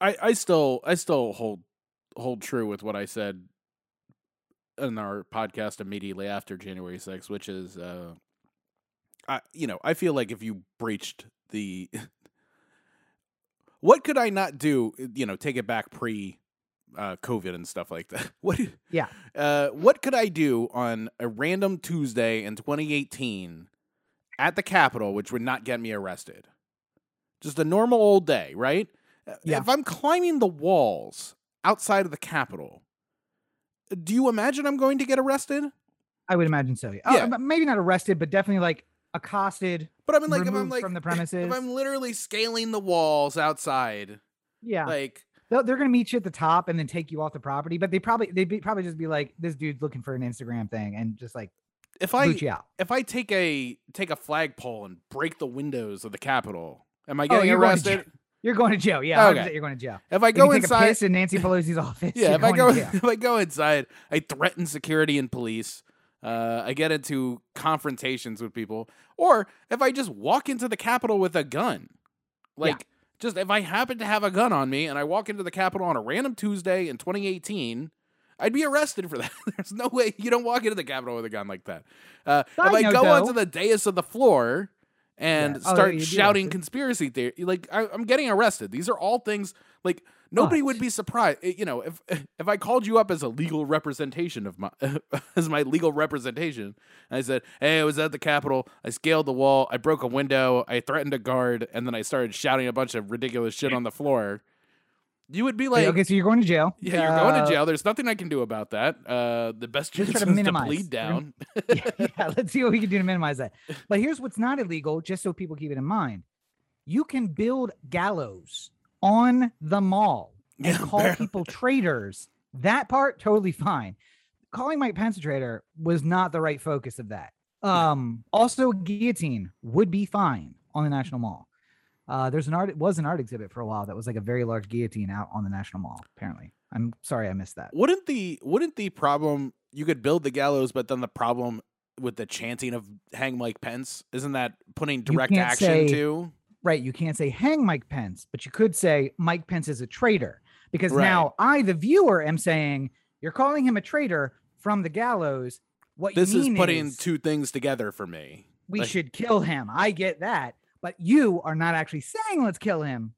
I I still I still hold hold true with what I said in our podcast immediately after January 6th, which is uh I you know, I feel like if you breached the what could I not do, you know, take it back pre uh COVID and stuff like that. What Yeah. uh what could I do on a random Tuesday in 2018 at the Capitol which would not get me arrested? Just a normal old day, right? Uh, Yeah. If I'm climbing the walls outside of the Capitol, do you imagine I'm going to get arrested? I would imagine so. Yeah. Yeah. Uh, maybe not arrested, but definitely like accosted, But I mean, like, if I'm like from the premises, if. I'm literally scaling the walls outside, yeah. like, They'll, they're gonna meet you at the top and then take you off the property, but they probably they'd be, probably just be like, "This dude's looking for an Instagram thing," and just like if I boot you out. if I take a take a flagpole and break the windows of the Capitol, am I Oh, getting to arrested? You're going to jail. Yeah, Okay. you're going to jail. If I go you take a inside, in Nancy Pelosi's office. yeah. If I go if I go inside, I threaten security and police. Uh, I get into confrontations with people, or if I just walk into the Capitol with a gun, like just if I happen to have a gun on me and I walk into the Capitol on a random Tuesday in 2018, I'd be arrested for that. There's no way you don't walk into the Capitol with a gun like that. Uh, if I go though- onto the dais of the floor and Yeah. Oh, start you'd shouting arrested. conspiracy theory, like I, I'm getting arrested. These are all things like nobody would be surprised. Eh, You know, if if I called you up as a legal representation of my as my legal representation, and I said, "Hey, I was at the Capitol. I scaled the wall. I broke a window. I threatened a guard, and then I started shouting a bunch of ridiculous shit on the floor." You would be like, okay, so you're going to jail. "Yeah, you're going Uh, to jail. There's nothing I can do about that. Uh, the best Just chance try is to to minimize. plead We're down." yeah, yeah, let's see what we can do to minimize that. But here's what's not illegal, just so people keep it in mind. You can build gallows on the mall and Yeah, call apparently. people traitors. That part totally fine. Calling Mike Pence a traitor was not the right focus of that. Um, also guillotine would be fine on the National Mall. Uh, there's an art It was an art exhibit for a while that was like a very large guillotine out on the National Mall. Apparently, I'm sorry I missed that. Wouldn't the wouldn't the problem you could build the gallows, but then the problem with the chanting of "Hang Mike Pence" isn't that putting direct action say- to? right, you can't say hang Mike Pence, but you could say Mike Pence is a traitor because Right. now I, the viewer, am saying you're calling him a traitor from the gallows. What This is putting is two things together for me. we like- should kill him. I get that, but you are not actually saying let's kill him.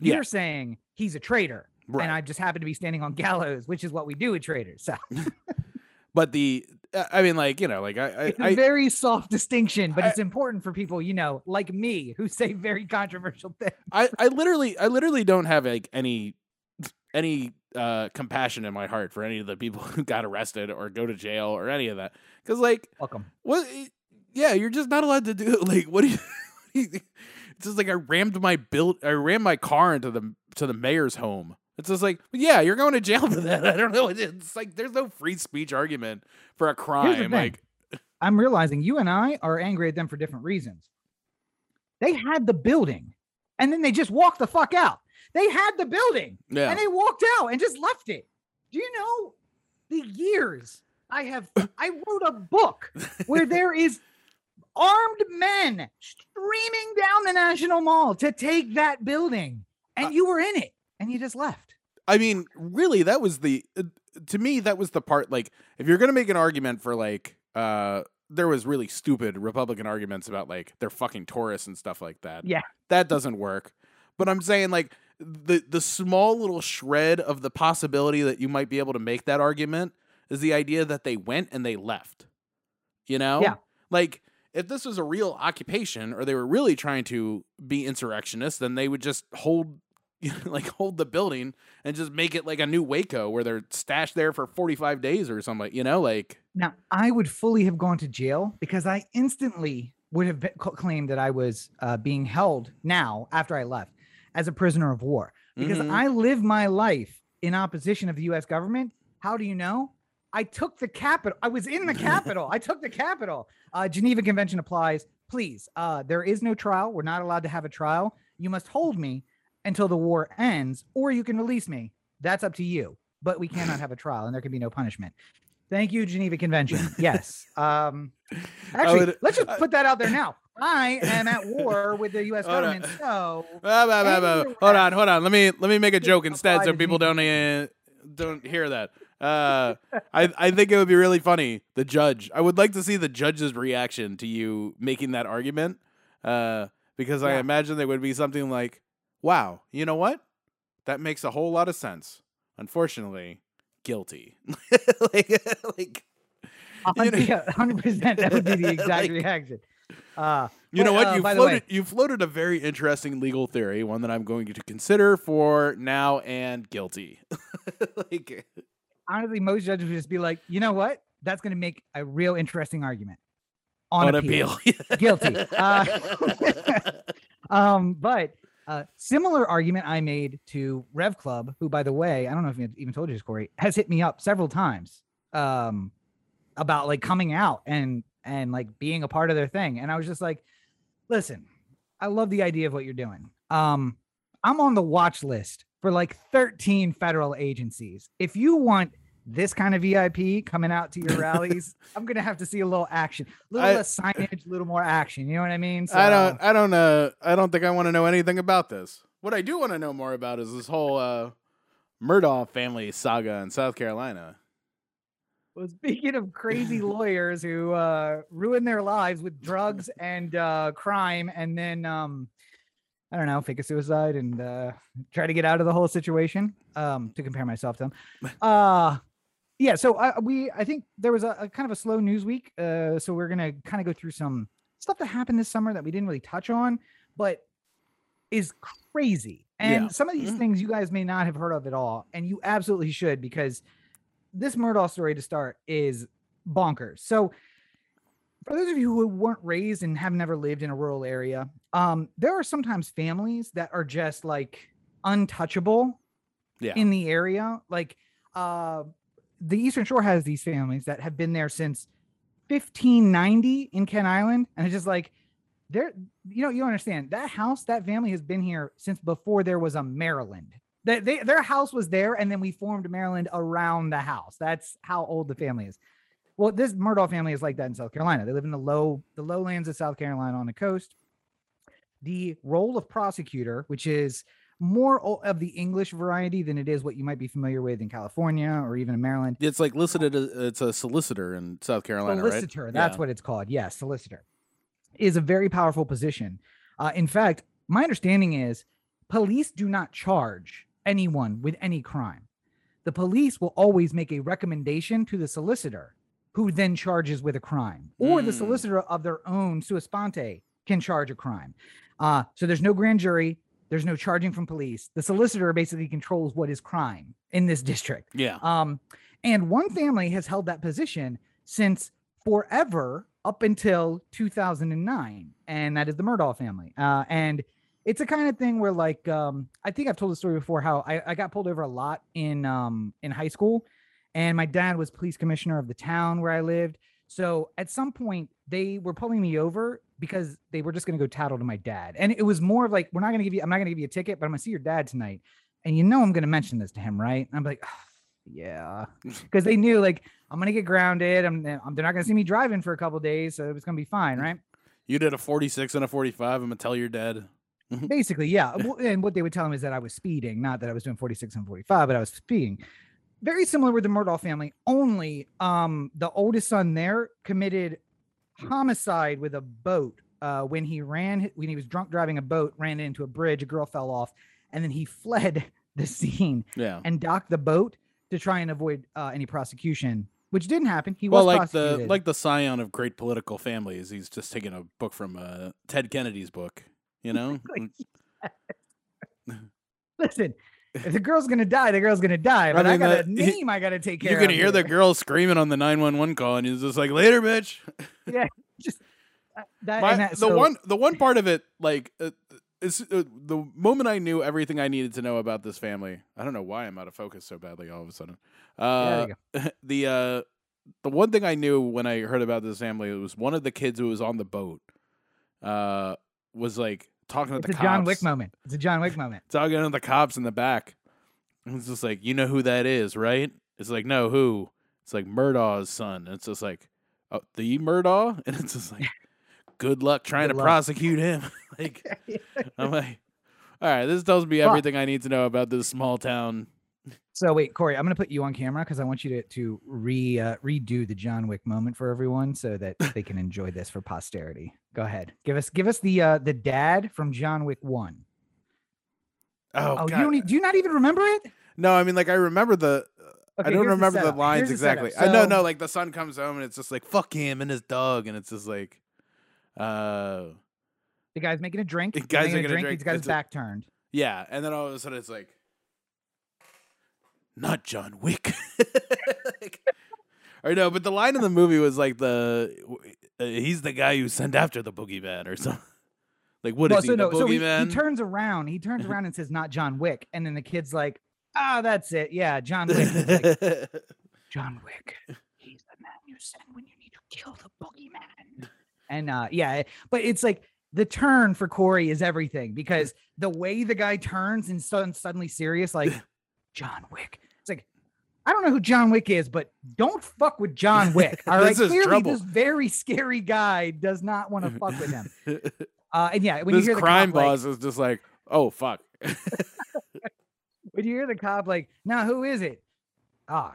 You're saying he's a traitor, Right. and I just happen to be standing on gallows, which is what we do with traitors. So but the uh, I mean, like you know, like I it's a I, I very soft distinction, but I- it's important for people, you know, like me, who say very controversial things. I I literally I literally don't have like any any uh compassion in my heart for any of the people who got arrested or go to jail or any of that because like Welcome. What? Yeah, you're just not allowed to do. Like, what do you? it's just like I rammed my build. I rammed my car into the to the mayor's home. It's just like, yeah, you're going to jail for that. I don't know. It's like there's no free speech argument for a crime. Like, I'm realizing you and I are angry at them for different reasons. They had the building and then they just walked the fuck out. They had the building yeah, and they walked out and just left it. Do you know the years I have? I wrote a book where there is armed men streaming down the National Mall to take that building, and Uh, you were in it and you just left. I mean, really, that was the uh, to me that was the part. Like, if you're gonna make an argument for like, uh, there was really stupid Republican arguments about like they're fucking tourists and stuff like that. Yeah. that doesn't work. But I'm saying like the the small little shred of the possibility that you might be able to make that argument is the idea that they went and they left. You know, Yeah. like. If this was a real occupation, or they were really trying to be insurrectionists, then they would just hold like hold the building and just make it like a new Waco where they're stashed there for 45 days or something, you know, like Now, I would fully have gone to jail because I instantly would have been, claimed that I was uh, being held now after I left as a prisoner of war because Mhm. I live my life in opposition of the U.S. government. How do you know? I took the capital. I was in the capital. I took the capital. Uh, Geneva Convention applies. Please, uh, there is no trial. We're not allowed to have a trial. You must hold me until the war ends, or you can release me. That's up to you. But we cannot have a trial, and there can be no punishment. Thank you, Geneva Convention. Yes. Um, actually, would- let's just put that out there now. I am at war with the U.S. Hold on. government, so Ah, bah, bah, bah. Hold on, hold on. Let me let me make a joke instead so people don't uh, don't hear that. Uh, I I think it would be really funny. The judge. I would like to see the judge's reaction to you making that argument. Uh, because I imagine there would be something like, "Wow, you know what? That makes a whole lot of sense." Unfortunately, guilty. like like yeah, hundred percent. That would be the exact Like- reaction. Uh, You know what? uh, you by the way- floated you floated a very interesting legal theory, one that I'm going to consider for now and guilty. like honestly, most judges would just be like, you know what? That's going to make a real interesting argument on, on appeal. appeal. Guilty. Uh, um, but uh, similar argument I made to Rev Club, who, by the way, I don't know if I even told you this, Corey, has hit me up several times um, about like coming out and and like being a part of their thing, and I was just like, listen, I love the idea of what you're doing. Um, I'm on the watch list for like 13 federal agencies. If you want this kind of VIP coming out to your rallies, I'm gonna have to see a little action, a little I- less signage, a little more action. You know what I mean? I don't I don't uh I don't think I want to know anything about this. What I do want to know more about is this whole uh Murdaugh family saga in South Carolina. Well, speaking of crazy lawyers who uh, ruin their lives with drugs and uh, crime, and then um, I don't know, fake a suicide and uh, try to get out of the whole situation. Um, to compare myself to them. Uh yeah. So I, we, I think there was a, a kind of a slow news week. Uh, so we're gonna kind of go through some stuff that happened this summer that we didn't really touch on, but is crazy. And Yeah. some of these Mhm. things you guys may not have heard of at all, and you absolutely should because this Murdaugh story to start is bonkers. So, for those of you who weren't raised and have never lived in a rural area, um, there are sometimes families that are just like untouchable Yeah. in the area. Like, uh, the Eastern Shore has these families that have been there since 1590 in Kent Island, and it's just like they're you know you don't understand that house that family has been here since before there was a Maryland. That they, their house was there, and then we formed Maryland around the house. That's how old the family is. Well, this Murdaugh family is like that in South Carolina. They live in the low the lowlands of South Carolina on the coast. The role of prosecutor, which is more of the English variety than it is what you might be familiar with in California or even in Maryland. It's like listed. As, it's a solicitor in South Carolina, solicitor, right? that's Yeah. what it's called. Yes, solicitor is a very powerful position. Uh, in fact, my understanding is police do not charge anyone with any crime. The police will always make a recommendation to the solicitor, who then charges with a crime, or the Mm. solicitor of their own sua sponte can charge a crime. Uh, so there's no grand jury. There's no charging from police. The solicitor basically controls what is crime in this district. Yeah. Um, and one family has held that position since forever up until 2009, and that is the Murdaugh family. Uh, and it's a kind of thing where, like, um, I think I've told the story before how I, I got pulled over a lot in um, in high school, and my dad was police commissioner of the town where I lived. So at some point, they were pulling me over because they were just going to go tattle to my dad, and it was more of like, "We're not going to give you, I'm not going to give you a ticket, but I'm going to see your dad tonight." And you know, I'm going to mention this to him, right? And I'm like, yeah, because they knew like I'm gonna get grounded. I'm, they're not gonna see me driving for a couple days, so it was gonna be fine, right? You did a 46 and a 45. I'm gonna tell your dad. Basically, yeah. And what they would tell him is that I was speeding, not that I was doing 46 and 45, but I was speeding. Very similar with the Murdaugh family. Only um the oldest son there committed homicide with a boat uh when he ran when he was drunk driving a boat, ran into a bridge, a girl fell off, and then he fled the scene Yeah. and docked the boat to try and avoid uh, any prosecution, which didn't happen. He well, was like the like the scion of great political families. He's just taking a book from uh, Ted Kennedy's book. You know. Listen, if the girl's gonna die, the girl's gonna die. But I, mean, got a the- name I gotta take care of. you can hear the girl screaming on the 911 call, and he's just like, "Later, bitch." Yeah. Just uh, that, My- that the so- one the one part of it like uh, is uh, the moment I knew everything I needed to know about this family. I don't know why I'm out of focus so badly all of a sudden. Uh, there you go. the uh the one thing I knew when I heard about this family was one of the kids who was on the boat uh was like talking to It's the a cops. John Wick moment. It's a John Wick moment. Talking to the cops in the back. And it's just like, you know who that is, right? It's like, no, who? It's like Murdaugh's son. And it's just like, oh, the Murdaugh? And it's just like, good luck trying Good to luck. prosecute him. like, I'm like, all right, this tells me everything I need to know about this small town. So wait, Corey, I'm gonna put you on camera because I want you to to re uh, redo the John Wick moment for everyone so that they can enjoy this for posterity. Go ahead, give us give us the uh the dad from John Wick One. Oh, Oh, God. you don't do you not even remember it? no, I mean, like, I remember the. Okay, I don't remember the, setup. lines Here's the setup. exactly. I know, no, like the son comes home and it's just like fuck him and his dog, and it's just like, uh, The guy's making a drink. The guy's making making a drink, He's got his back turned. Yeah, and then all of a sudden it's like, not John Wick. like, or no, but the line in the movie was like the uh, he's the guy who sent after the boogeyman or something. Like what is Well, he, so the no, so he, he turns around. He turns around and says, "Not John Wick." And then the kid's like, "Ah, that's it. Yeah, John Wick." Like, John Wick. He's the man you send when you need to kill the boogeyman. And uh, yeah, but it's like the turn for Corey is everything because the way the guy turns and sudden suddenly serious, like John Wick. I don't know who John Wick is, but don't fuck with John Wick. All right, clearly trouble. this very scary guy does not want to fuck with him. Uh, and yeah, when this you hear the crime cop, like, boss is just like, oh fuck. when you hear the cop like, now who is it? Ah,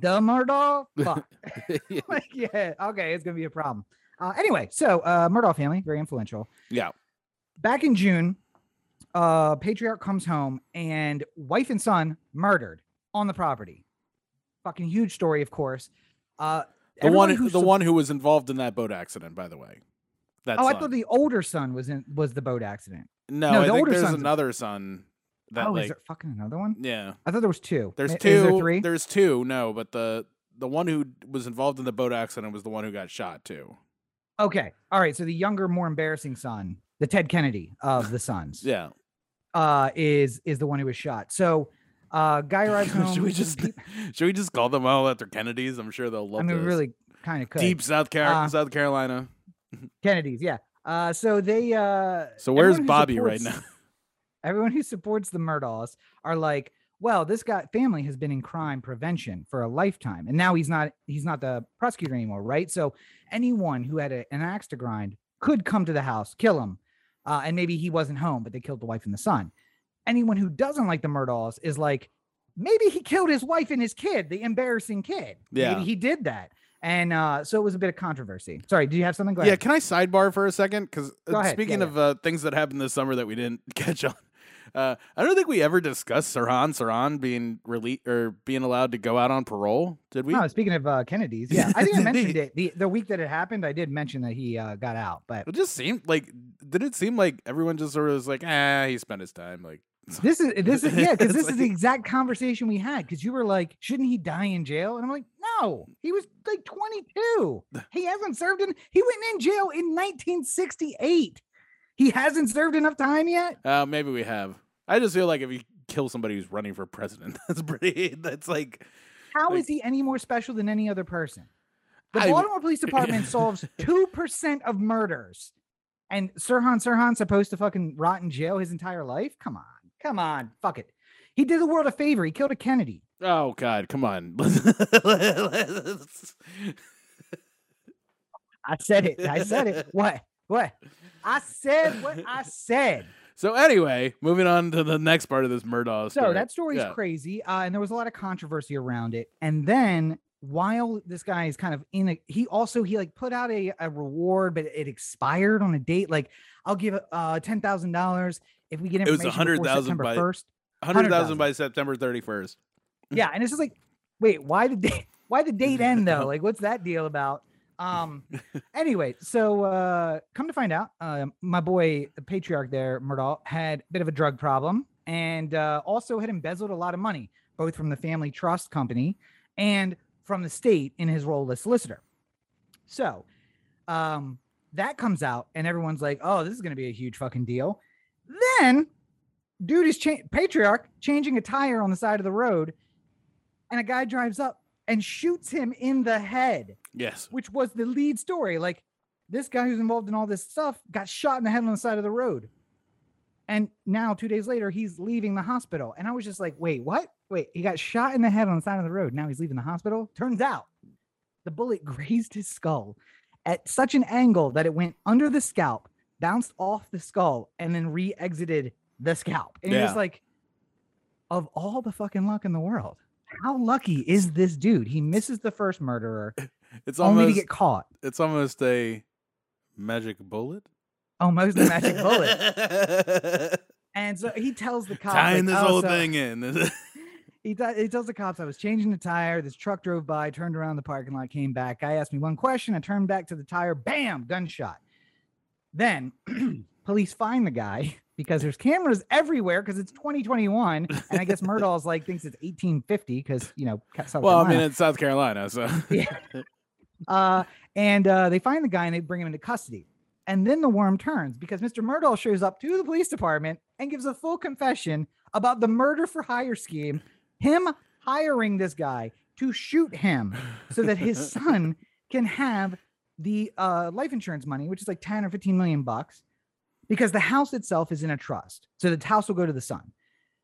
the Murdaugh. Fuck. like, yeah, okay, it's gonna be a problem. Uh, anyway, so uh, Murdaugh family, very influential. yeah. Back in June, uh, patriarch comes home and wife and son murdered on the property. Fucking huge story, of course. Uh, The one, who the sup- one who was involved in that boat accident, by the way. That's Oh, I thought the older son was in was the boat accident. no, no, I the think older there's son's- another son that oh, like is there fucking another one? yeah. I thought there was two. There's two. Is there three? There's two. No, but the the one who was involved in the boat accident was the one who got shot too. Okay. All right. So the younger, more embarrassing son, the Ted Kennedy of the sons, Yeah. uh, is is the one who was shot. So, uh, guy arrives home. should we just should we just call them all after Kennedys? I'm sure they'll love I mean, this. really kind of could. deep South Car- Uh, South Carolina. Kennedys, yeah. Uh, so they. Uh, So where's Bobby right now? Everyone who supports the Murdaughs are like, well, this guy family has been in crime prevention for a lifetime, and now he's not he's not the prosecutor anymore, right? So anyone who had a, an axe to grind could come to the house, kill him, uh, and maybe he wasn't home, but they killed the wife and the son. Anyone who doesn't like the Murdaughs is like, maybe he killed his wife and his kid, the embarrassing kid. Yeah. maybe he did that, and uh, so it was a bit of controversy. Sorry, do you have something? Go Yeah, ahead. can I sidebar for a second? Because Go speaking Yeah, of Uh, things that happened this summer that we didn't catch on, uh, I don't think we ever discussed Sirhan Sirhan being released or being allowed to go out on parole. Did we? No, speaking of uh, Kennedy's, yeah, I think I mentioned it the the week that it happened. I did mention that he uh, got out, but It just seemed like did it seem like everyone just sort of was like, ah, he spent his time like. this is this is yeah, because this is the exact conversation we had. Because you were like, shouldn't he die in jail? And I'm like, no, he was like 22. He hasn't served in. He went in jail in 1968. He hasn't served enough time yet. Uh, maybe we have. I just feel like if you kill somebody who's running for president, that's pretty. That's like How is Like- he any more special than any other person? The I- Baltimore Police Department solves two percent of murders, and Sirhan Sirhan supposed to fucking rot in jail his entire life? Come on, come on, fuck it. He did the world a favor. He killed a Kennedy. oh god, come on. I said it. I said it. What? What? I said what I said. so anyway, moving on to the next part of this Murdaugh story. So that story is Yeah. crazy, uh, and there was a lot of controversy around it. And then while this guy is kind of in a, he also he like put out a, a reward, but it expired on a date. Like I'll give uh ten thousand dollars if we get It was information 100,000 by- first. hundred thousand by September thirty first. Yeah, and it's just like, wait, why the date? Why the date end though? Like, what's that deal about? Um. Anyway, so uh, come to find out, uh, my boy, the patriarch there, Murdaugh, had a bit of a drug problem and uh, also had embezzled a lot of money, both from the family trust company and from the state in his role as solicitor. So, um, that comes out, and everyone's like, "Oh, this is going to be a huge fucking deal." Then, dude is cha- patriarch changing a tire on the side of the road, and a guy drives up and shoots him in the head Yes. which was the lead story. Like this guy who's involved in all this stuff got shot in the head on the side of the road. And now, two days later, he's leaving the hospital. And I was just like, wait, what? Wait, he got shot in the head on the side of the road. Now he's leaving the hospital. Turns out the bullet grazed his skull at such an angle that it went under the scalp, bounced off the skull, and then re exited the scalp. And it Yeah. was like, of all the fucking luck in the world, how lucky is this dude? He misses the first murderer It's only to get caught. it's almost a magic bullet. Almost the magic bullet. And so he tells the cops, Tying like, this "Oh, whole so-" thing in. He, t- he tells the cops, I was changing the tire. This truck drove by, turned around the parking lot, came back. Guy asked me one question. I turned back to the tire. Bam, gunshot. Then police find the guy because there's cameras everywhere because it's 2021. And I guess Murdaugh's like thinks it's 1850 because, you know, South well, I mean, Carolina. it's South Carolina, so yeah. Uh, and uh, they find the guy and they bring him into custody. And then the worm turns because Mr. Murdaugh shows up to the police department and gives a full confession about the murder for hire scheme, him hiring this guy to shoot him so that his son can have the uh, life insurance money, which is like 10 or 15 million bucks, because the house itself is in a trust. So the house will go to the son.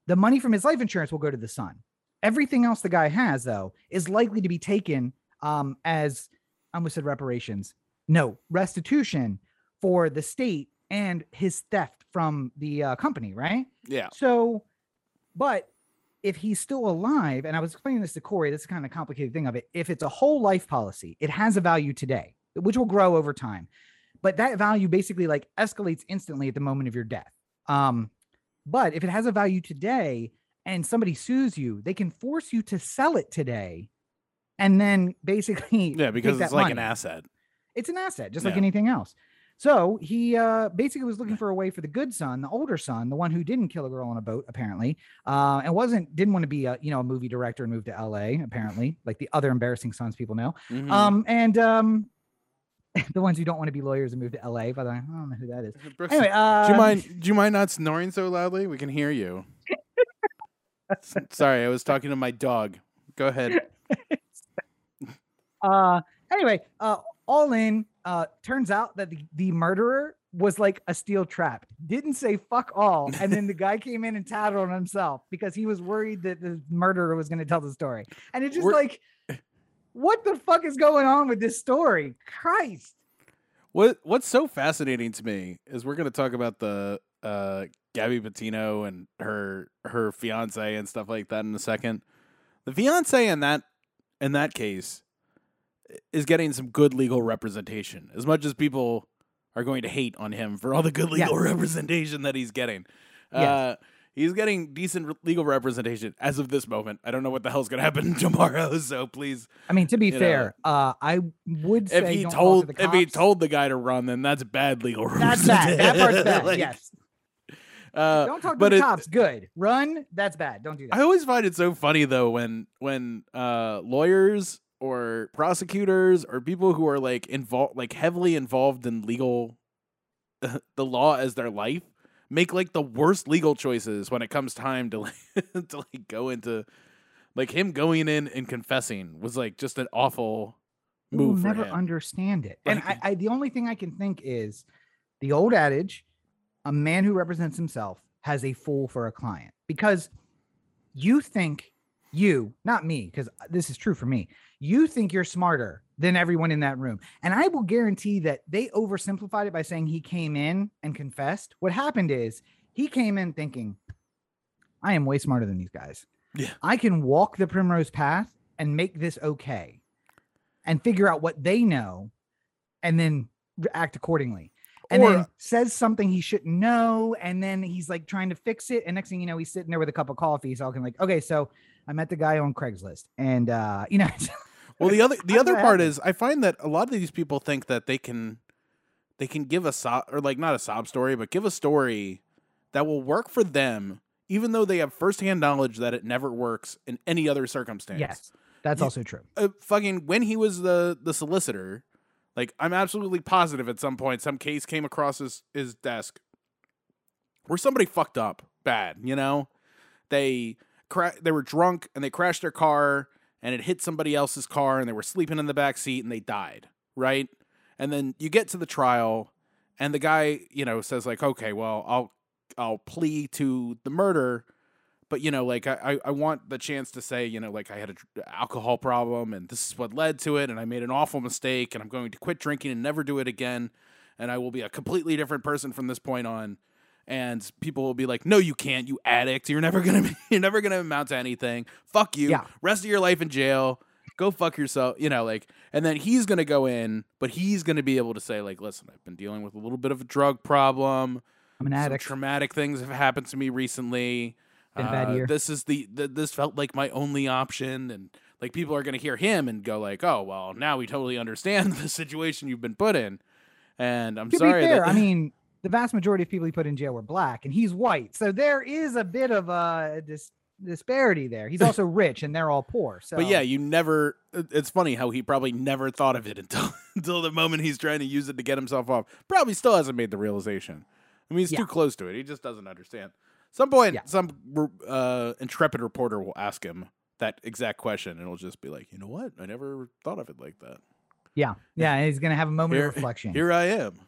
The money from his life insurance will go to the son. Everything else the guy has, though, is likely to be taken um, as I almost said reparations. No, restitution for the state and his theft from the uh, company, right? yeah. So, but if he's still alive, and I was explaining this to Corey, this is kind of a complicated thing of it. If it's a whole life policy, it has a value today, which will grow over time. But that value basically like escalates instantly at the moment of your death. Um, But if it has a value today and somebody sues you, they can force you to sell it today, and then basically Yeah, because it's like an asset. It's an asset, just like anything else. So he uh, basically was looking for a way for the good son, the older son, the one who didn't kill a girl on a boat, apparently, uh, and wasn't didn't want to be a you know a movie director and move to L.A. Apparently, like the other embarrassing sons people know. Mhm. Um, and um, the ones who don't want to be lawyers and move to L.A. By the way, I don't know who that is. Brooks, Anyway, uh, do you mind? Do you mind not snoring so loudly? We can hear you. Sorry, I was talking to my dog. Go ahead. Uh, anyway, uh, all in. Uh, turns out that the, the murderer was like a steel trap. Didn't say fuck all, and then the guy came in and tattled on himself because he was worried that the murderer was going to tell the story. And it just We're- like, what the fuck is going on with this story? Christ. What What's so fascinating to me is we're going to talk about the uh, Gabby Petito and her her fiance and stuff like that in a second. The fiance in that in that case is getting some good legal representation. As much as people are going to hate on him for all the good legal Yes. representation that he's getting, Yes. uh, he's getting decent legal representation as of this moment. I don't know what the hell's going to happen tomorrow, so please I mean, to be You know, fair, uh, I would say if he told to the if he told the guy to run, then that's bad legal. that's bad. That part's bad. Like, yes. Uh, Don't talk to but the it- cops. Good. Run. That's bad. Don't do that. I always find it so funny though when when uh, lawyers or prosecutors or people who are like involved, like heavily involved in legal, the law as their life, make like the worst legal choices when it comes time to like to like go into, like him going in and confessing was like just an awful We'll move for never him. understand it. And I, I, the only thing I can think is the old adage: a man who represents himself has a fool for a client. Because you think you, not me, because uh, this is true for me. You think you're smarter than everyone in that room, and I will guarantee that they oversimplified it by saying he came in and confessed. What happened is he came in thinking, "I am way smarter than these guys. Yeah. I can walk the primrose path and make this okay." and figure out what they know and then act accordingly. And Or- then says something he shouldn't know, and then he's like trying to fix it. And next thing you know, he's sitting there with a cup of coffee, He's talking like, "Okay, so I met the guy on Craigslist, and uh, you know, Well, the other the other part is I find that a lot of these people think that they can they can give a sob or like not a sob story, but give a story that will work for them, even though they have firsthand knowledge that it never works in any other circumstance. yes, that's You- also true. Uh, fucking when he was the the solicitor, like I'm absolutely positive at some point some case came across his his desk where somebody fucked up bad, you know? They cra- they were drunk and they crashed their car and it hit somebody else's car and they were sleeping in the back seat and they died, right? And then you get to the trial and the guy, you know, says like, "Okay, well, I'll I'll plea to the murder, but you know, like I I- want the chance to say, you know, like I had a dr- alcohol problem and this is what led to it and I made an awful mistake and I'm going to quit drinking and never do it again and I will be a completely different person from this point on." And people will be like, "No, you can't, you addict. You're never gonna, be, you're never gonna amount to anything. Fuck you. Yeah. Rest of your life in jail. Go fuck yourself. You know, like." And then he's gonna go in, but he's gonna be able to say, like, "Listen, I've been dealing with a little bit of a drug problem. I'm an Some addict. traumatic things have happened to me recently. Been a bad Uh, year." This is the, the this felt like my only option, and like people are gonna hear him and go like, "Oh, well, now we totally understand the situation you've been put in." And I'm to sorry. fair, that, I mean, the vast majority of people he put in jail were black, and he's white, so there is a bit of a dis- disparity there. He's also rich, and they're all poor. So, But yeah, you never. It's funny how he probably never thought of it until until the moment he's trying to use it to get himself off. Probably still hasn't made the realization. I mean, he's Yeah. too close to it. He just doesn't understand. Some point, Yeah. some uh, intrepid reporter will ask him that exact question, and it'll just be like, you know what? I never thought of it like that. yeah, yeah. He's gonna have a moment Here- of reflection. Here I am.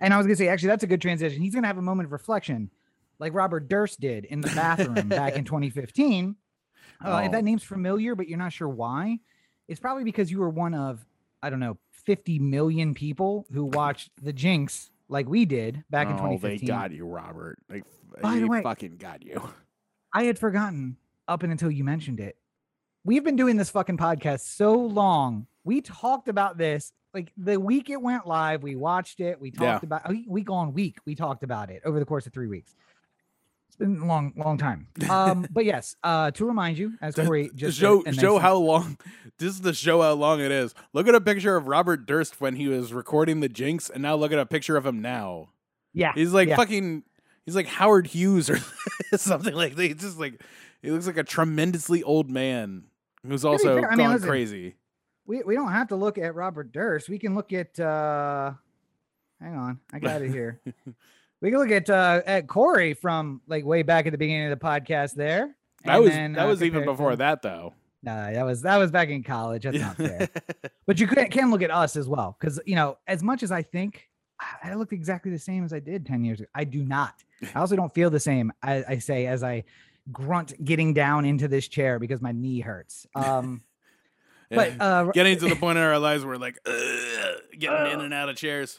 And I was gonna say, actually, that's a good transition. He's gonna have a moment of reflection, like Robert Durst did in the bathroom back in 2015. Uh, If Oh. that name's familiar, but you're not sure why, it's probably because you were one of I don't know 50 million people who watched The Jinx like we did back in oh, they got you, Robert. They, By the way- fucking got you. I had forgotten up until you mentioned it. We've been doing this fucking podcast so long. We talked about this like the week it went live. We watched it. We Yeah. talked about week on week. We talked about it over the course of three weeks. It's been a long, long time. Um, but yes, uh, to remind you, as Corey just show said, show how long this is the show how long it is. Look at a picture of Robert Durst when he was recording the Jinx, and now look at a picture of him now. yeah, He's like yeah. fucking. He's like Howard Hughes or something like that. He's just like he looks like a tremendously old man who's also fair, I mean, gone listen, crazy. We we don't have to look at Robert Durst. We can look at uh hang on, I got it here. we can look at uh at Corey from like way back at the beginning of the podcast there. That was then, that uh, was even before to- that though. No, that was that was back in college. That's not fair. but you can, can look at us as well because you know as much as i think I- i look exactly the same as i did 10 years ago i do not i also don't feel the same i, I say as i grunt getting down into this chair because my knee hurts um but uh Getting to the point in our lives where we're like getting in and out of chairs.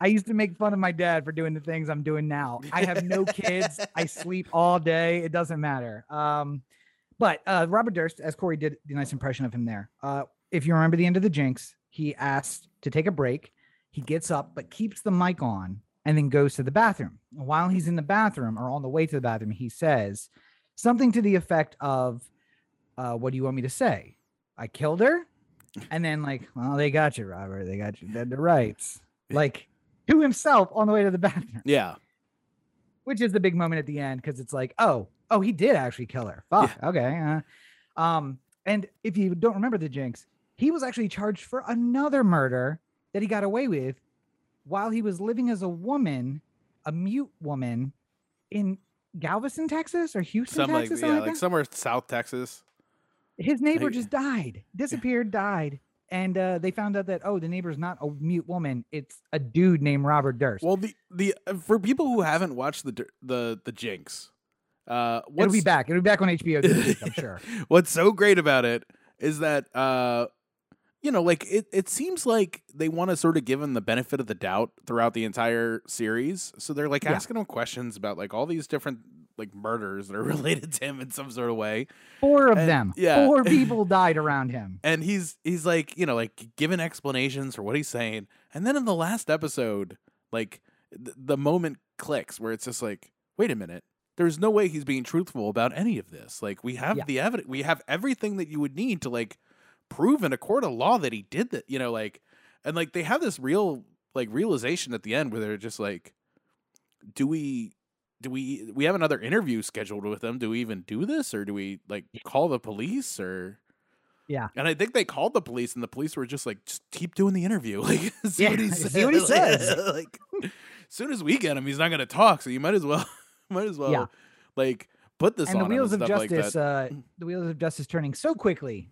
i used to make fun of my dad for doing the things i'm doing now. I have no kids. I sleep all day. It doesn't matter. Um but uh robert durst as corey did the nice impression of him there uh if you remember the end of the jinx he asked to take a break. He gets up but keeps the mic on and then goes to the bathroom. While he's in the bathroom or on the way to the bathroom he says something to the effect of uh what do you want me to say i killed her and then like well they got you robert they got you dead to rights like to himself on the way to the bathroom Yeah. which is the big moment at the end because it's like, oh, oh, he did actually kill her. Fuck. Okay. Uh, um, and if you don't remember the Jinx, he was actually charged for another murder that he got away with while he was living as a woman, a mute woman in Galveston, Texas, or Houston, Some like Texas. yeah, like like somewhere South Texas. His neighbor Like- just died, disappeared, died. And uh, they found out that oh, the neighbor's not a mute woman; it's a dude named Robert Durst. Well, the the uh, for people who haven't watched the the the Jinx, uh, It'll what's be back. It'll be back on HBO week, I'm sure. what's so great about it is that uh, you know, like it it seems like they want to sort of give him the benefit of the doubt throughout the entire series. So they're like Yeah. asking him questions about like all these different like murders that are related to him in some sort of way. Four of And- them. yeah. Four people died around him. and he's he's like you know like giving explanations for what he's saying and then in the last episode like th- the moment clicks where it's just like wait a minute there's no way he's being truthful about any of this like we have Yeah. the evidence we have everything that you would need to like prove in a court of law that he did that you know like and like they have this real like realization at the end where they're just like do we do we we have another interview scheduled with them? do we even do this or do we like call the police or Yeah. and I think they called the police, and the police were just like, "Just keep doing the interview. Like, see what he Yeah, see what he says. like, as soon as we get him, he's not going to talk. So you might as well, might as well, Yeah. like, put this and the wheels of stuff like justice, that. uh, the wheels of justice turning so quickly.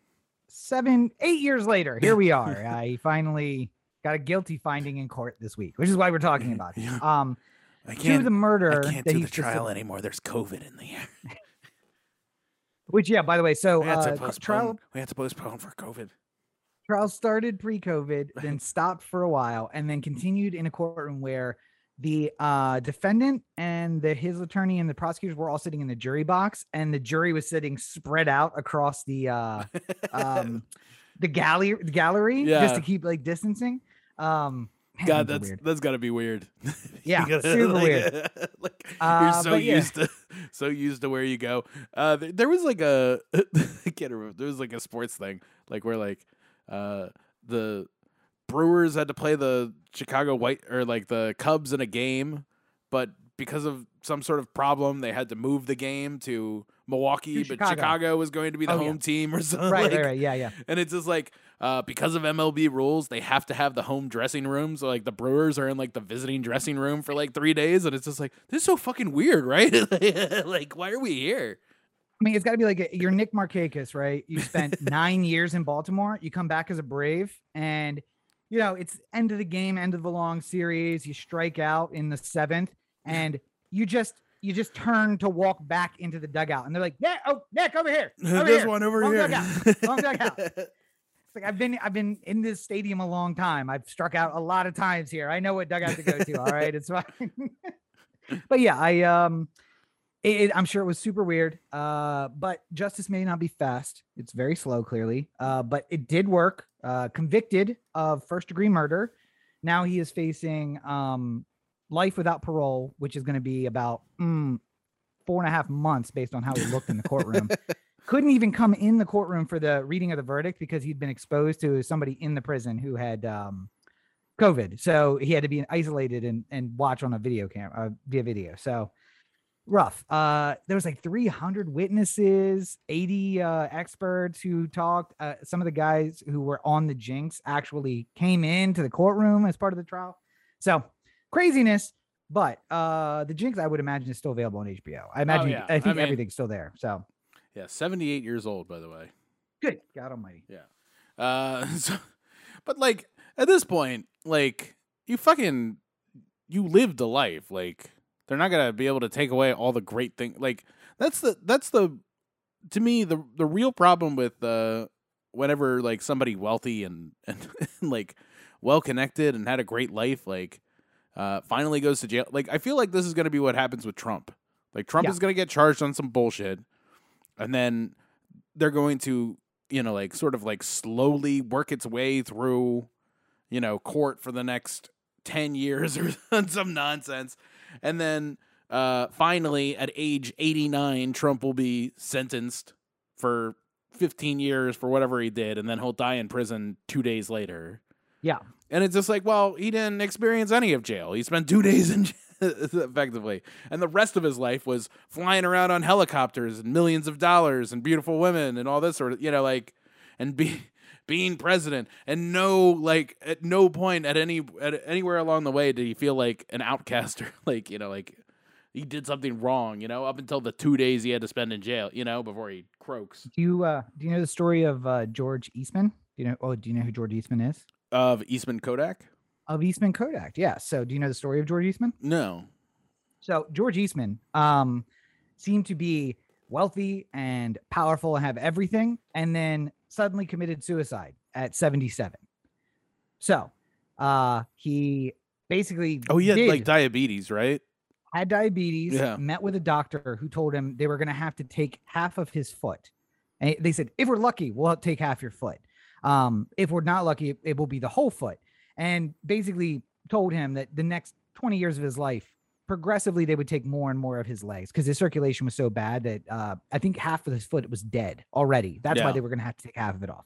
Seven, eight years later, here we are. I finally got a guilty finding in court this week, which is why we're talking about it. Um, I can't, do the murder I can't do the trial anymore. There's COVID in the air. Which, yeah, by the way, so We had to uh, postpone. trial we had to postpone for COVID. trial started pre-COVID, then stopped for a while, and then continued in a courtroom where the uh, defendant and the his attorney and the prosecutors were all sitting in the jury box, and the jury was sitting spread out across the uh, um, the gallery gallery just to keep like distancing. Um, God, that's weird. that's got to be weird. Yeah, gotta, super like, weird. like, Uh, you're so yeah. used to so used to where you go. Uh, there, there was like a I can't remember. There was like a sports thing, like where like uh the Brewers had to play the Chicago White or like the Cubs in a game, but because of some sort of problem, they had to move the game to Milwaukee, To but Chicago. Chicago was going to be the Oh, yeah. home team or something. right, like, right, right, yeah, yeah. and it's just like uh, because of MLB rules, they have to have the home dressing rooms. So like the Brewers are in like the visiting dressing room for like three days, and it's just like this is so fucking weird, right? like why are we here? I mean, it's got to be like a, you're Nick Markakis, right? You spent nine years in Baltimore. You come back as a Brave, and you know it's end of the game, end of the long series. You strike out in the seventh, and you just you just turn to walk back into the dugout, and they're like, "Yeah, oh, Nick, over here, over this here." one over Long here. dugout. Long dugout. It's like I've been I've been in this stadium a long time. I've struck out a lot of times here. I know what dugout to go to. All right, it's fine. but yeah, I um, it, it- I'm sure it was super weird. Uh, but justice may not be fast. It's very slow, clearly. Uh, but it did work. Uh, convicted of first degree murder. Now he is facing um life without parole, which is going to be about mm, four and a half months based on how he looked in the courtroom. Couldn't even come in the courtroom for the reading of the verdict because he'd been exposed to somebody in the prison who had um, COVID. So he had to be isolated and, and watch on a video camera uh, via video. So rough. Uh, there was like 300 witnesses, 80 uh, experts who talked. Uh, some of the guys who were on the Jinx actually came into the courtroom as part of the trial. So craziness. But uh, the Jinx, I would imagine, is still available on HBO. I imagine. yeah. I I think mean- everything's still there. So Yeah, 78 years old, by the way. good. God Almighty. Yeah. Uh, so, but like at this point, like you fucking you lived a life. Like they're not gonna be able to take away all the great things. Like that's the that's the to me the the real problem with uh whenever like somebody wealthy and and, like well connected and had a great life like uh finally goes to jail. Like I feel like this is gonna be what happens with Trump. Like Trump Yeah. is gonna get charged on some bullshit, and then they're going to you know like sort of like slowly work its way through you know court for the next 10 years or some nonsense. And then uh finally at age 89 Trump will be sentenced for 15 years for whatever he did and then he'll die in prison 2 days later. Yeah. and it's just like well he didn't experience any of jail. He spent 2 days in jail effectively. And the rest of his life was flying around on helicopters and millions of dollars and beautiful women and all this sort of you know like and be being president. And no like at no point at any at anywhere along the way did he feel like an outcaster. Like you know like he did something wrong you know up until the two days he had to spend in jail you know before he croaks. Do you uh do you know the story of uh George Eastman? Do you know oh do you know who George Eastman is? of eastman kodak Of Eastman Kodak. Yeah. So do you know the story of George Eastman? no So George Eastman um seemed to be wealthy and powerful and have everything, and then suddenly committed suicide at 77. So uh he basically oh he had did- like diabetes right had diabetes, Yeah. met with a doctor who told him they were going to have to take half of his foot. And they said, if we're lucky, we'll take half your foot. Um, if we're not lucky, it will be the whole foot. And basically told him that the next 20 years of his life, progressively, they would take more and more of his legs because his circulation was so bad that uh, I think half of his foot was dead already. That's why they were going to have to take half of it off.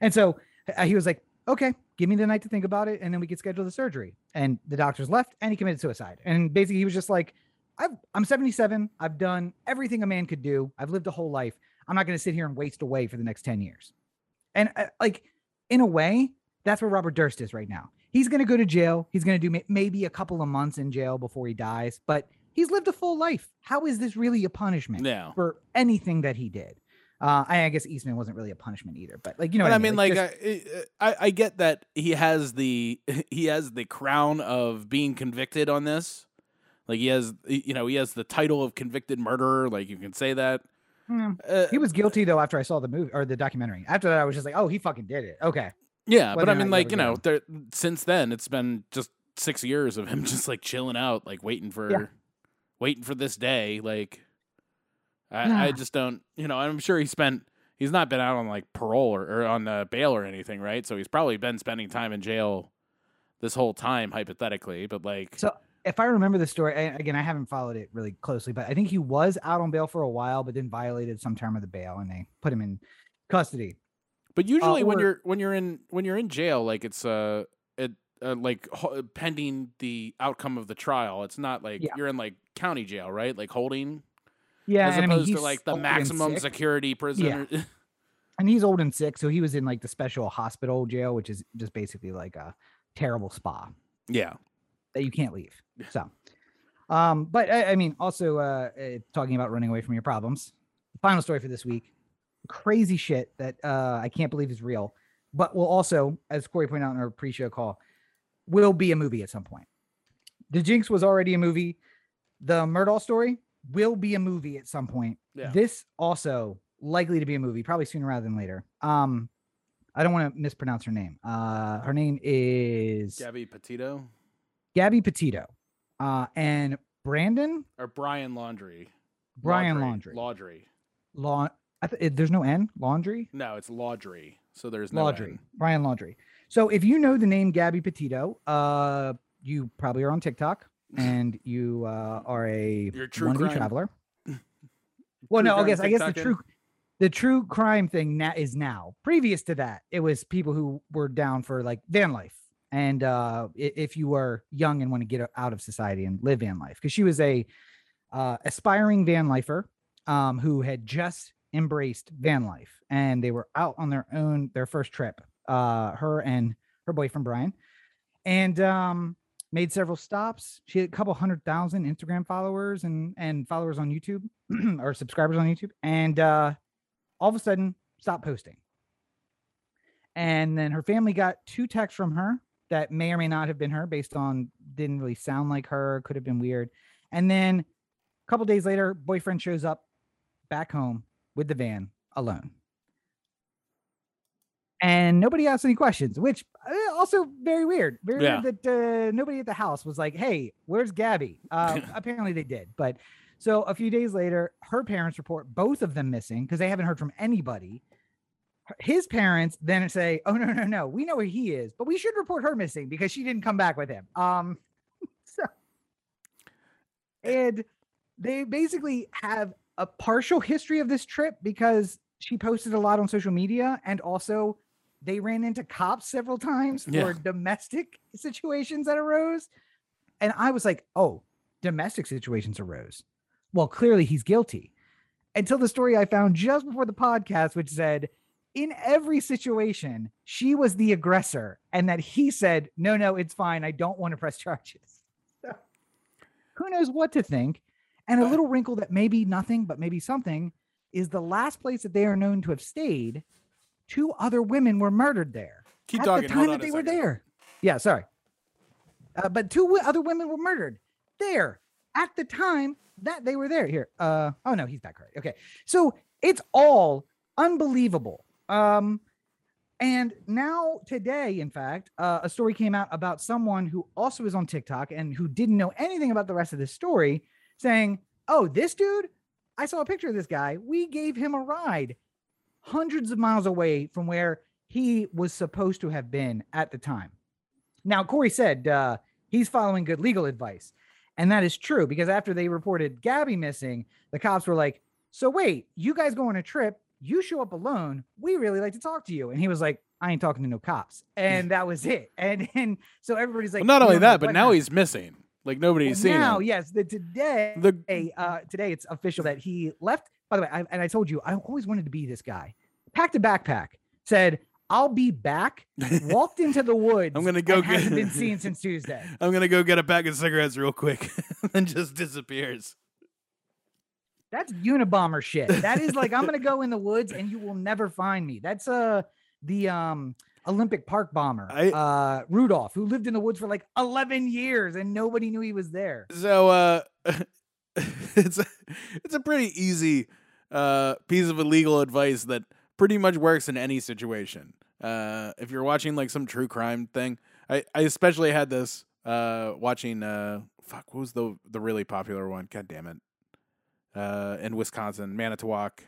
And so uh, he was like, okay, give me the night to think about it, and then we could schedule the surgery. And the doctors left, and he committed suicide. And basically, he was just like, I've, I'm 77. I've done everything a man could do. I've lived a whole life. I'm not going to sit here and waste away for the next 10 years. And uh, like, in a way, that's where Robert Durst is right now. He's going to go to jail. He's going to do may- maybe a couple of months in jail before he dies, but he's lived a full life. How is this really a punishment yeah for anything that he did? Uh, I, I guess Eastman wasn't really a punishment either, but like, you know, I mean, like, just- I, I I get that he has the he has the crown of being convicted on this. Like he has, you know, he has the title of convicted murderer. Like you can say that. Hmm. Uh, he was guilty though after I saw the movie or the documentary. After that, I was just like, oh, he fucking did it. Okay. Yeah, but I mean, like you know, there, since then it's been just six years of him just like chilling out, like waiting for, waiting for this day. Like, I, I just don't, you know, I'm sure he spent. He's not been out on like parole or, or on uh, bail or anything, right? So he's probably been spending time in jail this whole time, hypothetically. But like, So if I remember the story, I, again, I haven't followed it really closely, but I think he was out on bail for a while, but then violated some term of the bail and they put him in custody. But usually when or- you're when you're in when you're in jail, like it's uh, it, uh like ho- pending the outcome of the trial. It's not like Yeah. you're in like county jail, right? Like holding, Yeah. as and I mean, opposed to like the maximum security prison. or- and he's old and sick. So he was in like the special hospital jail, which is just basically like a terrible spa yeah, that you can't leave. So, um, but I, I mean, also uh, uh, talking about running away from your problems. The Final story for this week: crazy shit that uh, I can't believe is real, but will also, as Corey pointed out in our pre-show call, will be a movie at some point. The Jinx was already a movie. The Murdaugh story will be a movie at some point. Yeah. This also likely to be a movie, probably sooner rather than later. Um, I don't want to mispronounce her name. Uh, her name is Gabby Petito Gabby Petito, uh, and Brandon or Brian Laundrie. Brian Laundrie. Laundrie. Law. I th- it- there's no N. Laundrie. No, it's Laundrie. So there's no Laundrie. N. Brian Laundrie. So if you know the name Gabby Petito, uh, you probably are on TikTok and you uh, are a You're a true crime. traveler. Well, true no, I guess I guess the true the true crime thing na- is now. Previous to that, it was people who were down for like van life, and uh, if you were young and want to get out of society and live van life, because she was a uh, aspiring van lifer um, who had just embraced van life, and they were out on their own their first trip. Uh, her and her boyfriend Brian, and um, made several stops. She had a couple hundred thousand Instagram followers and and followers on YouTube or subscribers on YouTube, and uh, all of a sudden stopped posting. And then her family got two texts from her that may or may not have been her, based on didn't really sound like her, could have been weird. And then a couple days later, boyfriend shows up back home with the van alone. And nobody asked any questions, which uh, also very weird. Very Yeah. weird that uh, nobody at the house was like, "Hey, where's Gabby?" Uh, apparently they did, but so a few days later, her parents report both of them missing because they haven't heard from anybody. His parents then say, "Oh no, no, no, we know where he is, but we should report her missing because she didn't come back with him." Um, so and they basically have a partial history of this trip because she posted a lot on social media and also they ran into cops several times Yeah. for domestic situations that arose and i was like oh domestic situations arose well clearly he's guilty. Until the story i found just before the podcast which said in every situation she was the aggressor and that he said no no it's fine. I don't want to press charges. So who knows what to think and a little wrinkle that may be nothing but maybe something is the last place that they are known to have stayed two other women were murdered there Keep at talking. the time that they were there. Yeah, sorry. Uh, but two other women were murdered there at the time that they were there. Here. Uh, oh no, he's back right. Okay. So it's all unbelievable. Um, and now today, in fact, uh, a story came out about someone who also is on TikTok and who didn't know anything about the rest of this story, saying, "Oh, this dude, I saw a picture of this guy. We gave him a ride hundreds of miles away from where he was supposed to have been at the time. Now, Corey said uh, he's following good legal advice. And that is true because after they reported Gabby missing, the cops were like, So wait, you guys go on a trip, you show up alone. We really like to talk to you. And he was like, I ain't talking to no cops. And that was it. And and so everybody's like, Well, not only that, but now he's missing. Like nobody's seen now, him. yes, the today The uh today it's official that he left. By the way I, and i told you i always wanted to be this guy. Packed a backpack said i'll be back walked into the woods I'm gonna go and hasn't get- been seen since tuesday. I'm gonna go get a pack of cigarettes real quick, and just disappears. that's unabomber shit. That is like i'm gonna go in the woods and you will never find me. That's uh the um olympic park bomber I- uh rudolph who lived in the woods for like 11 years and nobody knew he was there So uh, it's a, it's a pretty easy uh piece of illegal advice that pretty much works in any situation. Uh, if you're watching like some true crime thing, I I especially had this uh watching uh fuck what was the the really popular one? God damn it. Uh, in Wisconsin, Manitowoc,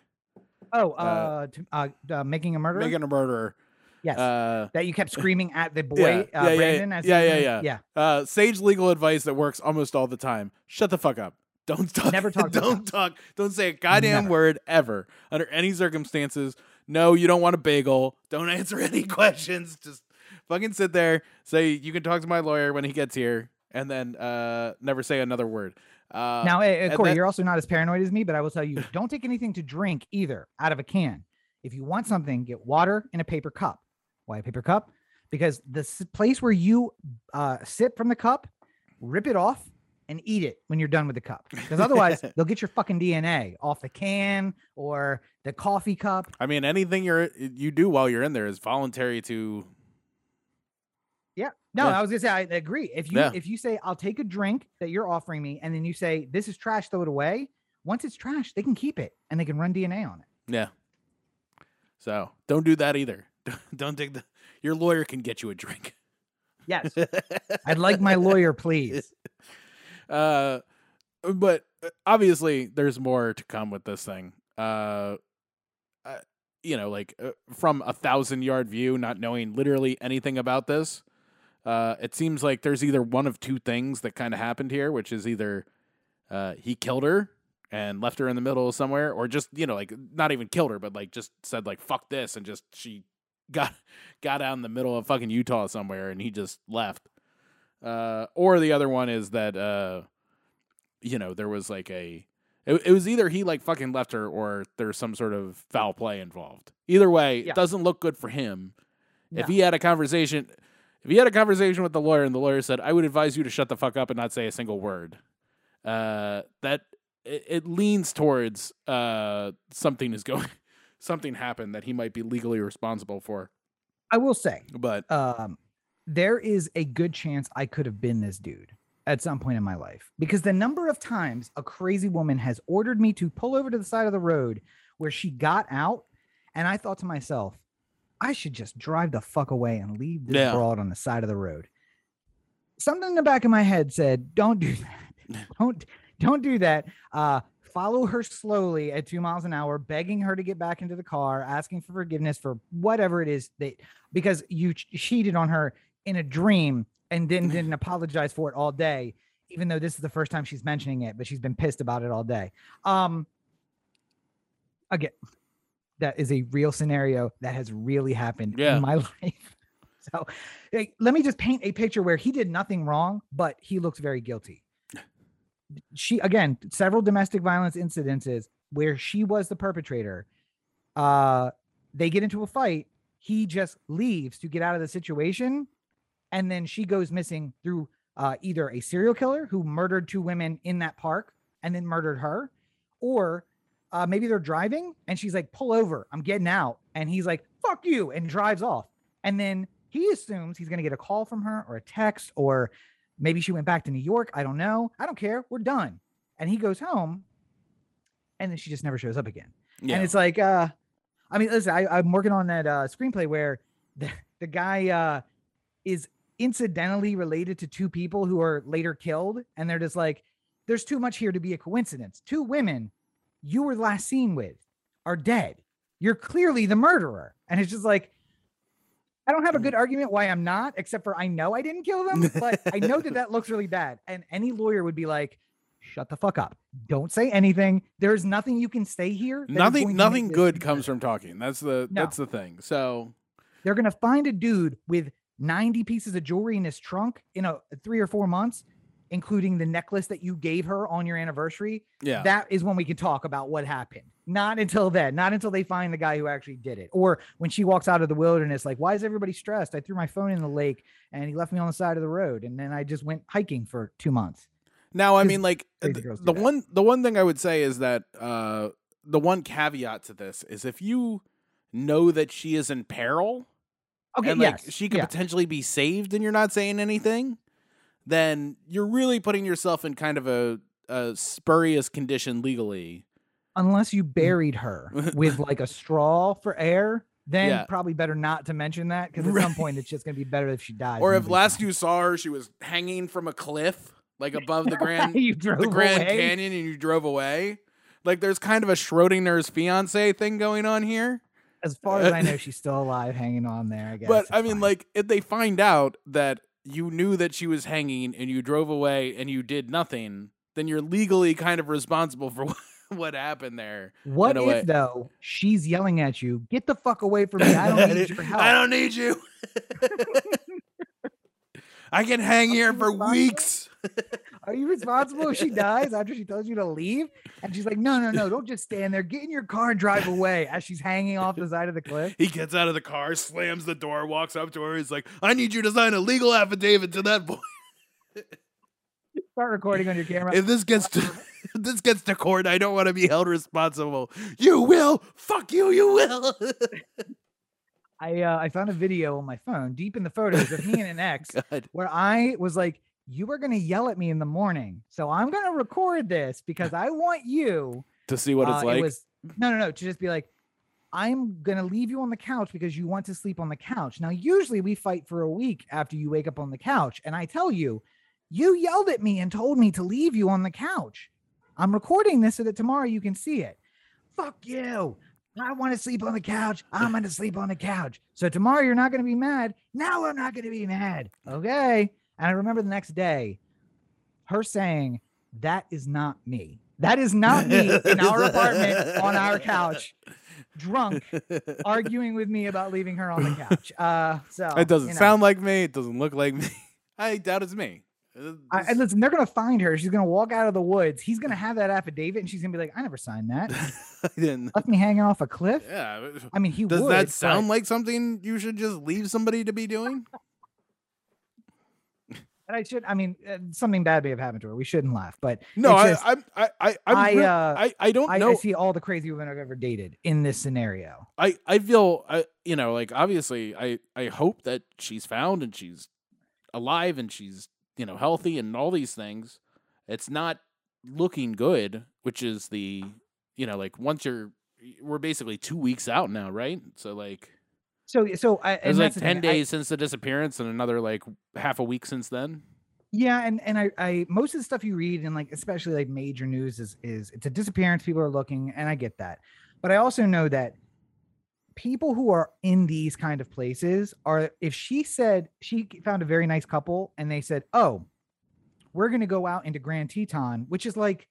oh Uh, uh, to, uh, uh making a murder making a murderer. Yes Uh, that you kept screaming at the boy Yeah, uh, yeah, yeah, brandon as yeah, yeah, yeah. yeah uh, sage legal advice that works almost all the time. Shut the fuck up. Don't talk. Never talk Don't talk. Don't say a goddamn Never. word ever under any circumstances. No, you don't want a bagel. Don't answer any questions. Just fucking sit there. Say you can talk to my lawyer when he gets here, and then uh, never say another word. Uh, Now, uh, Corey, that- you're also not as paranoid as me, but I will tell you, don't take anything to drink either out of a can. If you want something, get water in a paper cup. Why a paper cup? Because the place where you uh, sip from the cup, rip it off and eat it when you're done with the cup. Because otherwise, they'll get your fucking DNA off the can or the coffee cup. I mean, anything you're you do while you're in there is voluntary to. Yeah. No, Yeah. I was gonna say I agree. If you Yeah. if you say I'll take a drink that you're offering me, and then you say this is trash, throw it away. Once it's trash, they can keep it and they can run DNA on it. Yeah. So don't do that either. Don't take the. Your lawyer can get you a drink. Yes. I'd like my lawyer, please. uh, but uh, obviously, there's more to come with this thing. Uh, uh you know, like uh, from a thousand yard view, not knowing literally anything about this, uh, it seems like there's either one of two things that kind of happened here, which is either uh, he killed her and left her in the middle of somewhere, or just you know like not even killed her, but like just said like fuck this and just she got got out in the middle of fucking Utah somewhere and he just left. Uh, or the other one is that uh, you know there was like a it, it was either he like fucking left her or there's some sort of foul play involved. Either way, Yeah. it doesn't look good for him. If he had a conversation, if he had a conversation with the lawyer and the lawyer said, "I would advise you to shut the fuck up and not say a single word," uh, that it, it leans towards uh, something is going, something happened that he might be legally responsible for. I will say, But um, there is a good chance I could have been this dude at some point in my life because the number of times a crazy woman has ordered me to pull over to the side of the road where she got out, and I thought to myself, I should just drive the fuck away and leave this Yeah. broad on the side of the road. Something in the back of my head said, "Don't do that. don't don't do that." Uh, follow her slowly at two miles an hour, begging her to get back into the car, asking for forgiveness for whatever it is that because you cheated on her in a dream and then didn't apologize for it all day, even though this is the first time she's mentioning it, but she's been pissed about it all day. Um, again, that is a real scenario that has really happened Yeah. in my life. So like, let me just paint a picture where he did nothing wrong, but he looks very guilty. She again, several domestic violence incidences where she was the perpetrator. Uh, they get into a fight. He just leaves to get out of the situation, and then she goes missing through uh, either a serial killer who murdered two women in that park and then murdered her, or uh, maybe they're driving and she's like, "Pull over, I'm getting out," and he's like, "Fuck you," and drives off. And then he assumes he's gonna get a call from her or a text, or maybe she went back to New York. I don't know. I don't care. We're done. And he goes home, and then she just never shows up again. yeah, And it's like, uh, I mean, listen, I, I'm working on that uh, screenplay where the, the guy uh, is incidentally related to two people who are later killed. And they're just like, there's too much here to be a coincidence. Two women you were last seen with are dead. You're clearly the murderer. And it's just like, I don't have a good mm. argument why I'm not, except for I know I didn't kill them, but I know that that looks really bad. And any lawyer would be like, shut the fuck up. Don't say anything. There's nothing you can say here. is nothing nothing good better." comes from talking. That's the No. that's the thing. So They're gonna find a dude with 90 pieces of jewelry in his trunk in a three or four months, including the necklace that you gave her on your anniversary. yeah, That is when we can talk about what happened. Not until then. Not until they find the guy who actually did it. Or when she walks out of the wilderness, like, why is everybody stressed? I threw my phone in the lake and he left me on the side of the road, and then I just went hiking for two months. Now, I mean, like crazy th- girls do the one the one thing I would say is that uh, the one caveat to this is if you know that she is in peril Okay, and like yes, she could yeah. potentially be saved, and you're not saying anything, then you're really putting yourself in kind of a, a spurious condition legally. unless you mm. buried her with like a straw for air, then Yeah. probably better not to mention that because at some point it's just gonna be better if she dies. Or if last you saw her, she was hanging from a cliff, like above the Grand the Grand away. Canyon, and you drove away. Like there's kind of a Schrodinger's fiance thing going on here. As far as I know, she's still alive, hanging on there. I guess. But I mean, fine. like, if they find out that you knew that she was hanging and you drove away and you did nothing, then you're legally kind of responsible for what, what happened there. what if way. though she's yelling at you? Get the fuck away from me! I don't need your help. I don't need you. I can hang here for weeks. Are you responsible if she dies after she tells you to leave? And she's like, no, no, no, don't just stand there. Get in your car and drive away as she's hanging off the side of the cliff. He gets out of the car, slams the door, walks up to her. He's like, I need you to sign a legal affidavit to that boy. Start recording on your camera. If this gets to if this gets to court, I don't want to be held responsible. You will. Fuck you, you will. I uh, I found a video on my phone, deep in the photos of me and an ex, where I was like, "You are gonna yell at me in the morning, so I'm gonna record this because I want you." To see what it's uh, like. It was no, no, no. To just be like, I'm gonna leave you on the couch because you want to sleep on the couch. Now, usually we fight for a week after you wake up on the couch, and I tell you, you yelled at me and told me to leave you on the couch. I'm recording this so that tomorrow you can see it. Fuck you. I want to sleep on the couch. I'm going to sleep on the couch. So tomorrow you're not going to be mad. Now I'm not going to be mad. Okay. And I remember the next day her saying, That is not me. That is not me in our apartment on our couch, drunk, arguing with me about leaving her on the couch. Uh, so It doesn't you know. sound like me. It doesn't look like me. I doubt it's me. Uh, I, and listen, they're gonna find her. She's gonna walk out of the woods. He's gonna have that affidavit, and she's gonna be like, "I never signed that. I didn't. Left me hanging off a cliff." Yeah. I mean, he Does would. that but- sound like something you should just leave somebody to be doing? And I should. I mean, uh, something bad may have happened to her. We shouldn't laugh, but No, I, just- I, I, I, real- uh, I, I don't I, know. I see all the crazy women I've ever dated in this scenario. I, I feel, I, you know, like obviously, I, I hope that she's found and she's alive and she's, you know, healthy and all these things. It's not looking good, which is the, you know, like once you're, we're basically two weeks out now, right? So like, So, so I, it was like ten thing, I- days since the disappearance and another like half a week since then. Yeah, and and I, I most of the stuff you read and like especially like major news is is it's a disappearance. People are looking, and I get that, but I also know that people who are in these kind of places are. If she said she found a very nice couple, and they said, "Oh, we're gonna go out into Grand Teton," which is like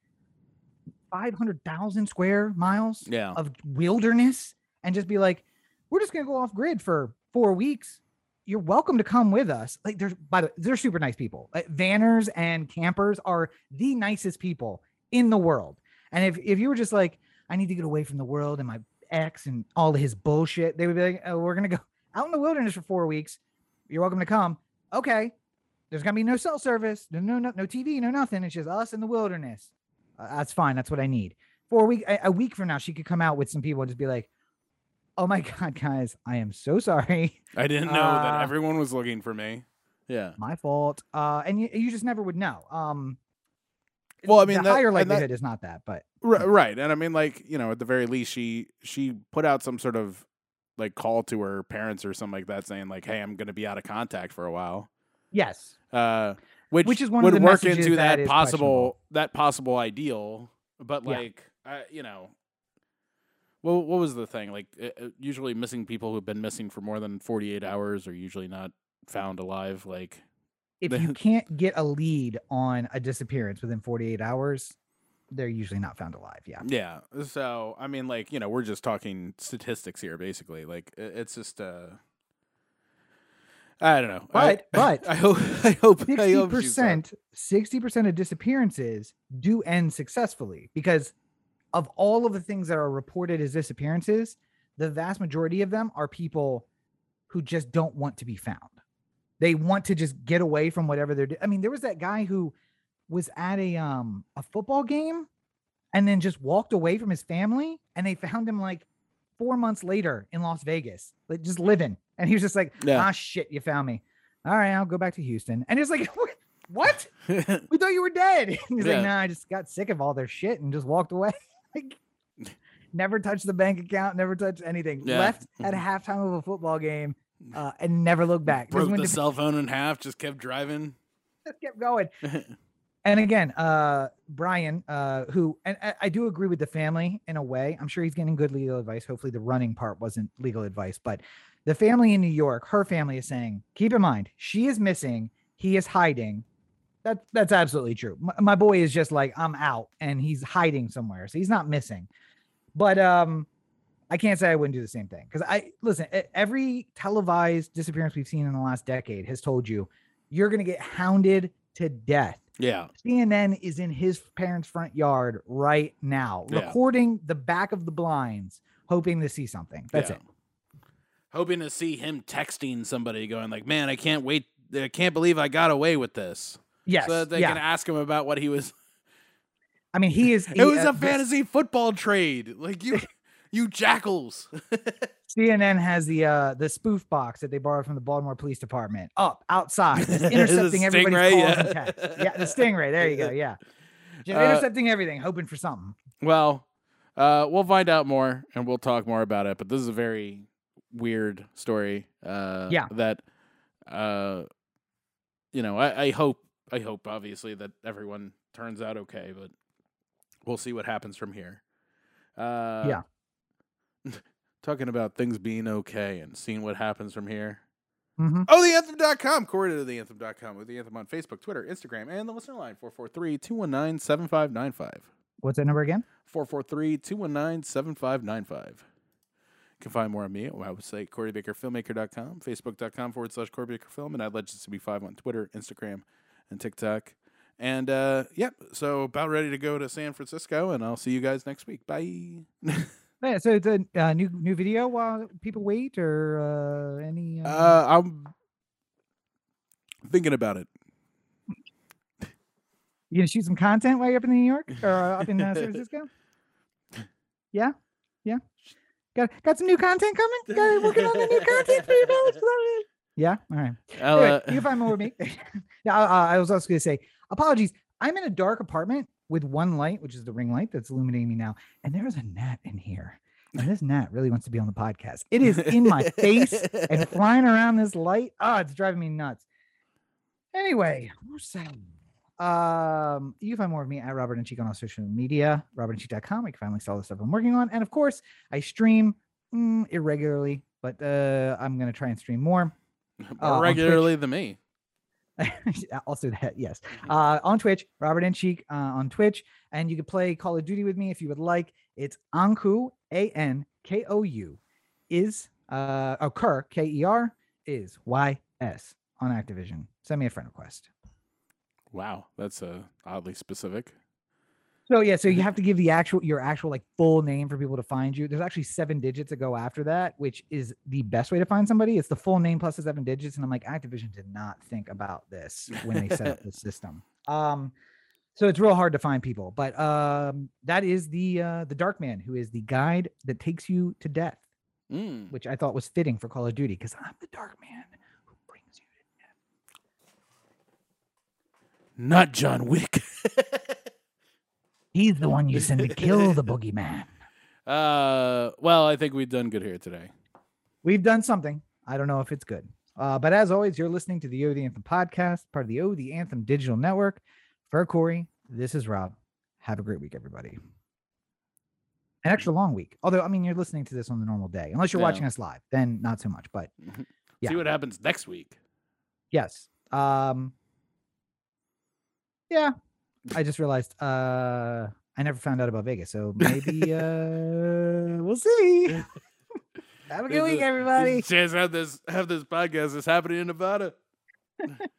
five hundred thousand square miles Yeah. of wilderness, and just be like, "We're just gonna go off grid for four weeks." you're welcome to come with us. Like there's by the they're super nice people. Like vanners and campers are the nicest people in the world. And if if you were just like, I need to get away from the world and my ex and all of his bullshit, they would be like, oh, we're gonna go out in the wilderness for four weeks. You're welcome to come. Okay. There's gonna be no cell service, no no no, no TV, no nothing. It's just us in the wilderness. Uh, that's fine. That's what I need. For a week, a, a week from now, she could come out with some people and just be like, "Oh my god, guys, I am so sorry. I didn't know that Uh, everyone was looking for me. Yeah. my fault. Uh, and you, you just never would know. Um, Well, I mean, the that- higher and that- likelihood is not that, but Right, right. And I mean, like, you know, at the very least, she she put out some sort of like call to her parents or something like that, saying like, "Hey, I'm going to be out of contact for a while," yes, uh, which Which is one of would the work into that that, possible that possible ideal. But Yeah. like, I, you know, well, what was the thing? Like, uh, uh, usually missing people who've been missing for more than 48 hours are usually not found alive. Like, if you can't get a lead on a disappearance within 48 hours, they're usually not found alive. Yeah. Yeah. So I mean, like you know, we're just talking statistics here, basically. Like it's just uh, I don't know. I- But- but I hope I hope I hope she's fine. percent, sixty percent of disappearances do end successfully because of all of the things that are reported as disappearances, the vast majority of them are people who just don't want to be found. They want to just get away from whatever they're doing. I mean, there was that guy who was at a um a football game and then just walked away from his family and they found him like four months later in Las Vegas, like just living. And he was just like, Yeah. ah shit, you found me. All right, I'll go back to Houston. And it's like, what? We thought you were dead. And he's Yeah. like, nah, I just got sick of all their shit and just walked away. like, never touched the bank account, never touched anything. Yeah. Left at halftime of a football game uh, and never looked back. Broke the cell phone in half. Just kept driving. just kept going. And again, uh, Brian, uh, who, and I, I do agree with the family in a way. I'm sure he's getting good legal advice. Hopefully, the running part wasn't legal advice, but the family in New York, her family is saying, keep in mind, she is missing, he is hiding. That that's absolutely true. My, my boy is just like, I'm out, and he's hiding somewhere, so he's not missing. But um, I can't say I wouldn't do the same thing because I listen. Every televised disappearance we've seen in the last decade has told you you're going to get hounded to death. yeah. CNN is in his parents' front yard right now, Yeah. recording the back of the blinds, hoping to see something. That's yeah. it. Hoping to see him texting somebody, going like, "Man, I can't wait. I can't believe I got away with this." Yes. So that they yeah. can ask him about what he was. I mean, he is. It was uh, a this- fantasy football trade. Like you, you jackals. CNN has the uh the spoof box that they borrowed from the Baltimore Police Department up outside, intercepting everybody's Stingray, calls yeah. and texts. Yeah, the stingray. There you go. Yeah, just Uh, intercepting everything, hoping for something. Well, uh, we'll find out more and we'll talk more about it. But this is a very weird story. Uh, Yeah. That, uh, you know, I, I hope, I hope obviously that everyone turns out okay, but we'll see what happens from here. Uh, Yeah. Talking about things being okay and seeing what happens from here. Mhm. Oh, theanthem.com. Coordinated to theanthem.com with the anthem on Facebook, Twitter, Instagram, and the listener line 443 219 7595. What's that number again? 443 219 7595. You can find more on me at my website, CoreyBakerFilmmaker.com, Facebook.com forward slash Corey Baker Film, and I'd Legends to be 5 on Twitter, Instagram, and TikTok. And uh, yep, so about ready to go to San Francisco, and I'll see you guys next week. Bye. Yeah, so it's a uh, new new video while people wait, or uh, any. Uh... uh, I'm thinking about it. You gonna shoot some content while you're up in New York or uh, up in uh, San Francisco? Yeah, yeah. Got got some new content coming. Got working on the new content for you guys. Yeah. All right. Anyway, uh, you can find more with me. yeah. I, I was also gonna say apologies. I'm in a dark apartment with one light, which is the ring light that's illuminating me now, and there is a gnat in here. And this gnat really wants to be on the podcast. It is in my face and flying around this light. Oh, it's driving me nuts. Anyway, where's that? Um, you can find more of me at Robert and Cheek on all social media, robertandcheek.com. You can find links to all the stuff I'm working on. And of course, I stream mm, irregularly, but uh, I'm going to try and stream more. more on regularly than me. also that yes. Uh on twitch robert and cheek uh, on twitch and you can play call of duty with me if you would like. It's Ankou a-n-k-o-u is uh oh Kerr, k-e-r is y-s on activision. Send me a friend request. Wow, that's uh, oddly specific. So yeah so you have to give the actual your actual like full name for people to find you there's actually seven digits that go after that which is the best way to find somebody it's the full name plus the seven digits and i'm like activision did not think about this when they set up the system um so it's real hard to find people but um that is the uh the dark man who is the guide that takes you to death Mm. which i thought was fitting for call of duty because i'm the dark man who brings you to death. Not John Wick. he's the one you send to kill the boogeyman uh, well, I think we've done good here today. we've done something. I don't know if it's good. Uh, but as always, you're listening to the O the Anthem podcast, part of the O the Anthem digital network. For Corey, this is Rob. Have a great week, everybody. An extra long week. Although, I mean, you're listening to this on the normal day, unless you're Yeah. watching us live, then not so much. But Yeah. See what happens next week. yes. Um, yeah. I just realized uh, I never found out about Vegas. So maybe uh, we'll see. Have a good week, everybody. Chance have this have this podcast is happening in Nevada.